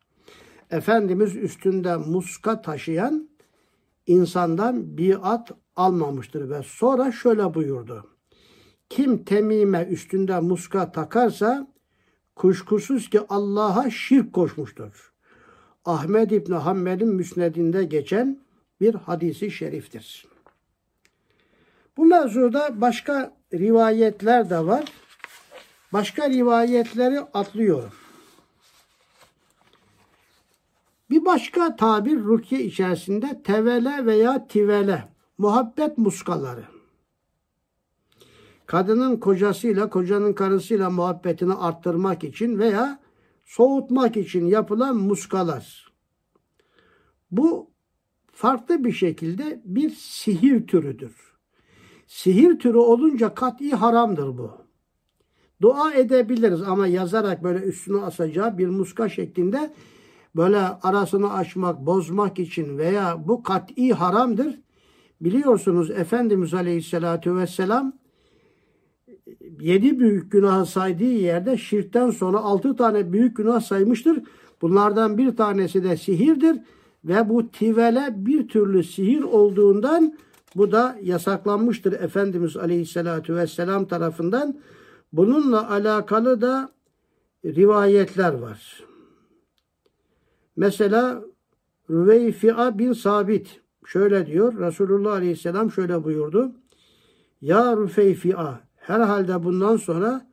Efendimiz üstünde muska taşıyan insandan biat almamıştır ve sonra şöyle buyurdu. kim temime üstünde muska takarsa kuşkusuz ki Allah'a şirk koşmuştur. Ahmed İbni Hanbel'in müsnedinde geçen bir hadisi şeriftir. Bu mevzuda başka rivayetler de var. Başka rivayetleri atlıyorum. Bir başka tabir rukiye içerisinde tevele veya tivele, muhabbet muskaları. Kadının kocasıyla, kocanın karısıyla muhabbetini arttırmak için veya soğutmak için yapılan muskalar. Bu farklı bir şekilde bir sihir türüdür. Sihir türü olunca kat'i haramdır bu. Dua edebiliriz ama yazarak böyle üstüne asacağı bir muska şeklinde böyle arasını açmak, bozmak için veya bu kat'i haramdır. Biliyorsunuz Efendimiz Aleyhisselatü Vesselam yedi büyük günah saydığı yerde şirkten sonra altı tane büyük günah saymıştır. Bunlardan bir tanesi de sihirdir ve bu tivele bir türlü sihir olduğundan bu da yasaklanmıştır Efendimiz Aleyhisselatü Vesselam tarafından. Bununla alakalı da rivayetler var. Mesela Rüveyfi'a bin Sabit şöyle diyor. Resulullah Aleyhisselam şöyle buyurdu. Ya Rüfeyfi'a herhalde bundan sonra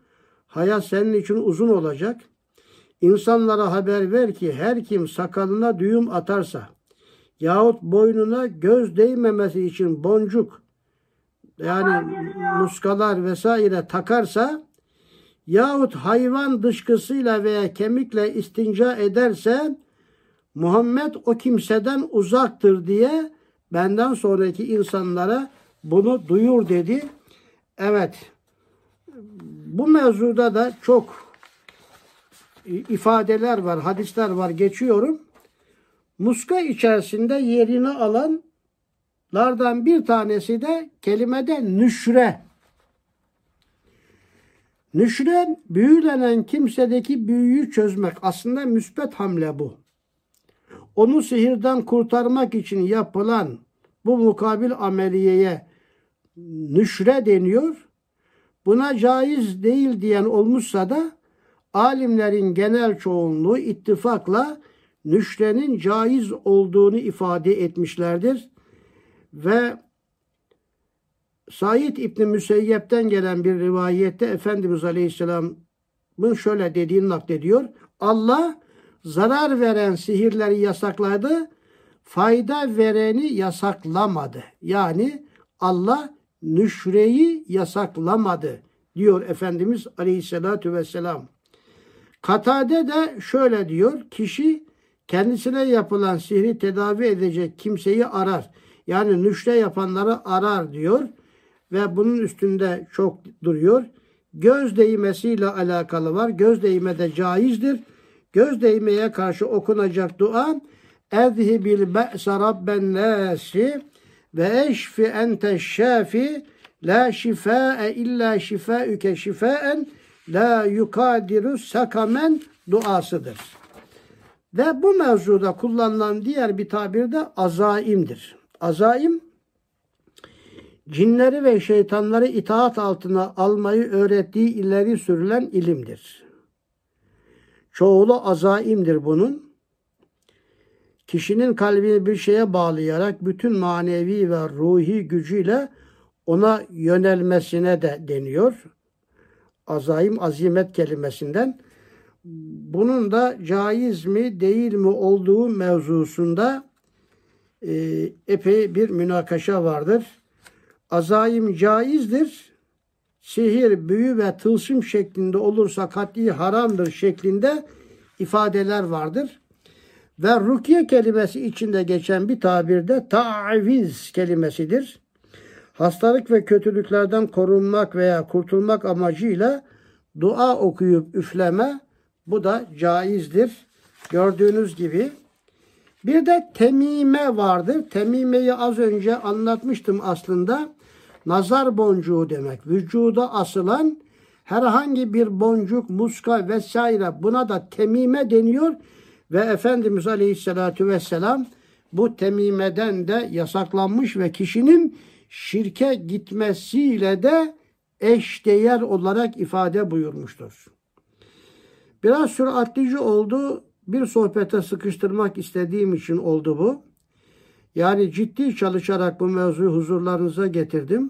hayat senin için uzun olacak. İnsanlara haber ver ki her kim sakalına düğüm atarsa yahut boynuna göz değmemesi için boncuk yani muskalar vesaire takarsa yahut hayvan dışkısıyla veya kemikle istinca ederse Muhammed o kimseden uzaktır diye benden sonraki insanlara bunu duyur dedi. Evet. Bu mevzuda da çok ifadeler var, hadisler var. Geçiyorum. Muska içerisinde yerini alanlardan bir tanesi de kelimede nüşre. Nüşre büyülenen kimsedeki büyüyü çözmek. Aslında müspet hamle bu onu sihirden kurtarmak için yapılan bu mukabil ameliyeye nüşre deniyor. Buna caiz değil diyen olmuşsa da alimlerin genel çoğunluğu ittifakla nüşrenin caiz olduğunu ifade etmişlerdir. Ve Said İbni Müseyyep'ten gelen bir rivayette Efendimiz Aleyhisselam'ın şöyle dediğini naklediyor. Allah zarar veren sihirleri yasakladı, fayda vereni yasaklamadı. Yani Allah nüşreyi yasaklamadı diyor Efendimiz Aleyhisselatü Vesselam. Katade de şöyle diyor. Kişi kendisine yapılan sihri tedavi edecek kimseyi arar. Yani nüşre yapanları arar diyor. Ve bunun üstünde çok duruyor. Göz değmesiyle alakalı var. Göz değme de caizdir göz değmeye karşı okunacak dua Ezhibil be'se rabben nasi ve eşfi ente şafi la şifâe illa şifâüke şifâen la yukadiru sakamen duasıdır. Ve bu mevzuda kullanılan diğer bir tabir de azaimdir. Azaim cinleri ve şeytanları itaat altına almayı öğrettiği ileri sürülen ilimdir. Çoğulu azaimdir bunun. Kişinin kalbini bir şeye bağlayarak bütün manevi ve ruhi gücüyle ona yönelmesine de deniyor. Azaim azimet kelimesinden. Bunun da caiz mi değil mi olduğu mevzusunda e, epey bir münakaşa vardır. Azaim caizdir sihir, büyü ve tılsım şeklinde olursa kat'i haramdır şeklinde ifadeler vardır. Ve rukiye kelimesi içinde geçen bir tabirde taviz kelimesidir. Hastalık ve kötülüklerden korunmak veya kurtulmak amacıyla dua okuyup üfleme bu da caizdir. Gördüğünüz gibi. Bir de temime vardır. Temimeyi az önce anlatmıştım aslında nazar boncuğu demek. Vücuda asılan herhangi bir boncuk, muska vesaire buna da temime deniyor ve Efendimiz Aleyhisselatü Vesselam bu temimeden de yasaklanmış ve kişinin şirke gitmesiyle de eşdeğer olarak ifade buyurmuştur. Biraz süratlici oldu. Bir sohbete sıkıştırmak istediğim için oldu bu. Yani ciddi çalışarak bu mevzuyu huzurlarınıza getirdim.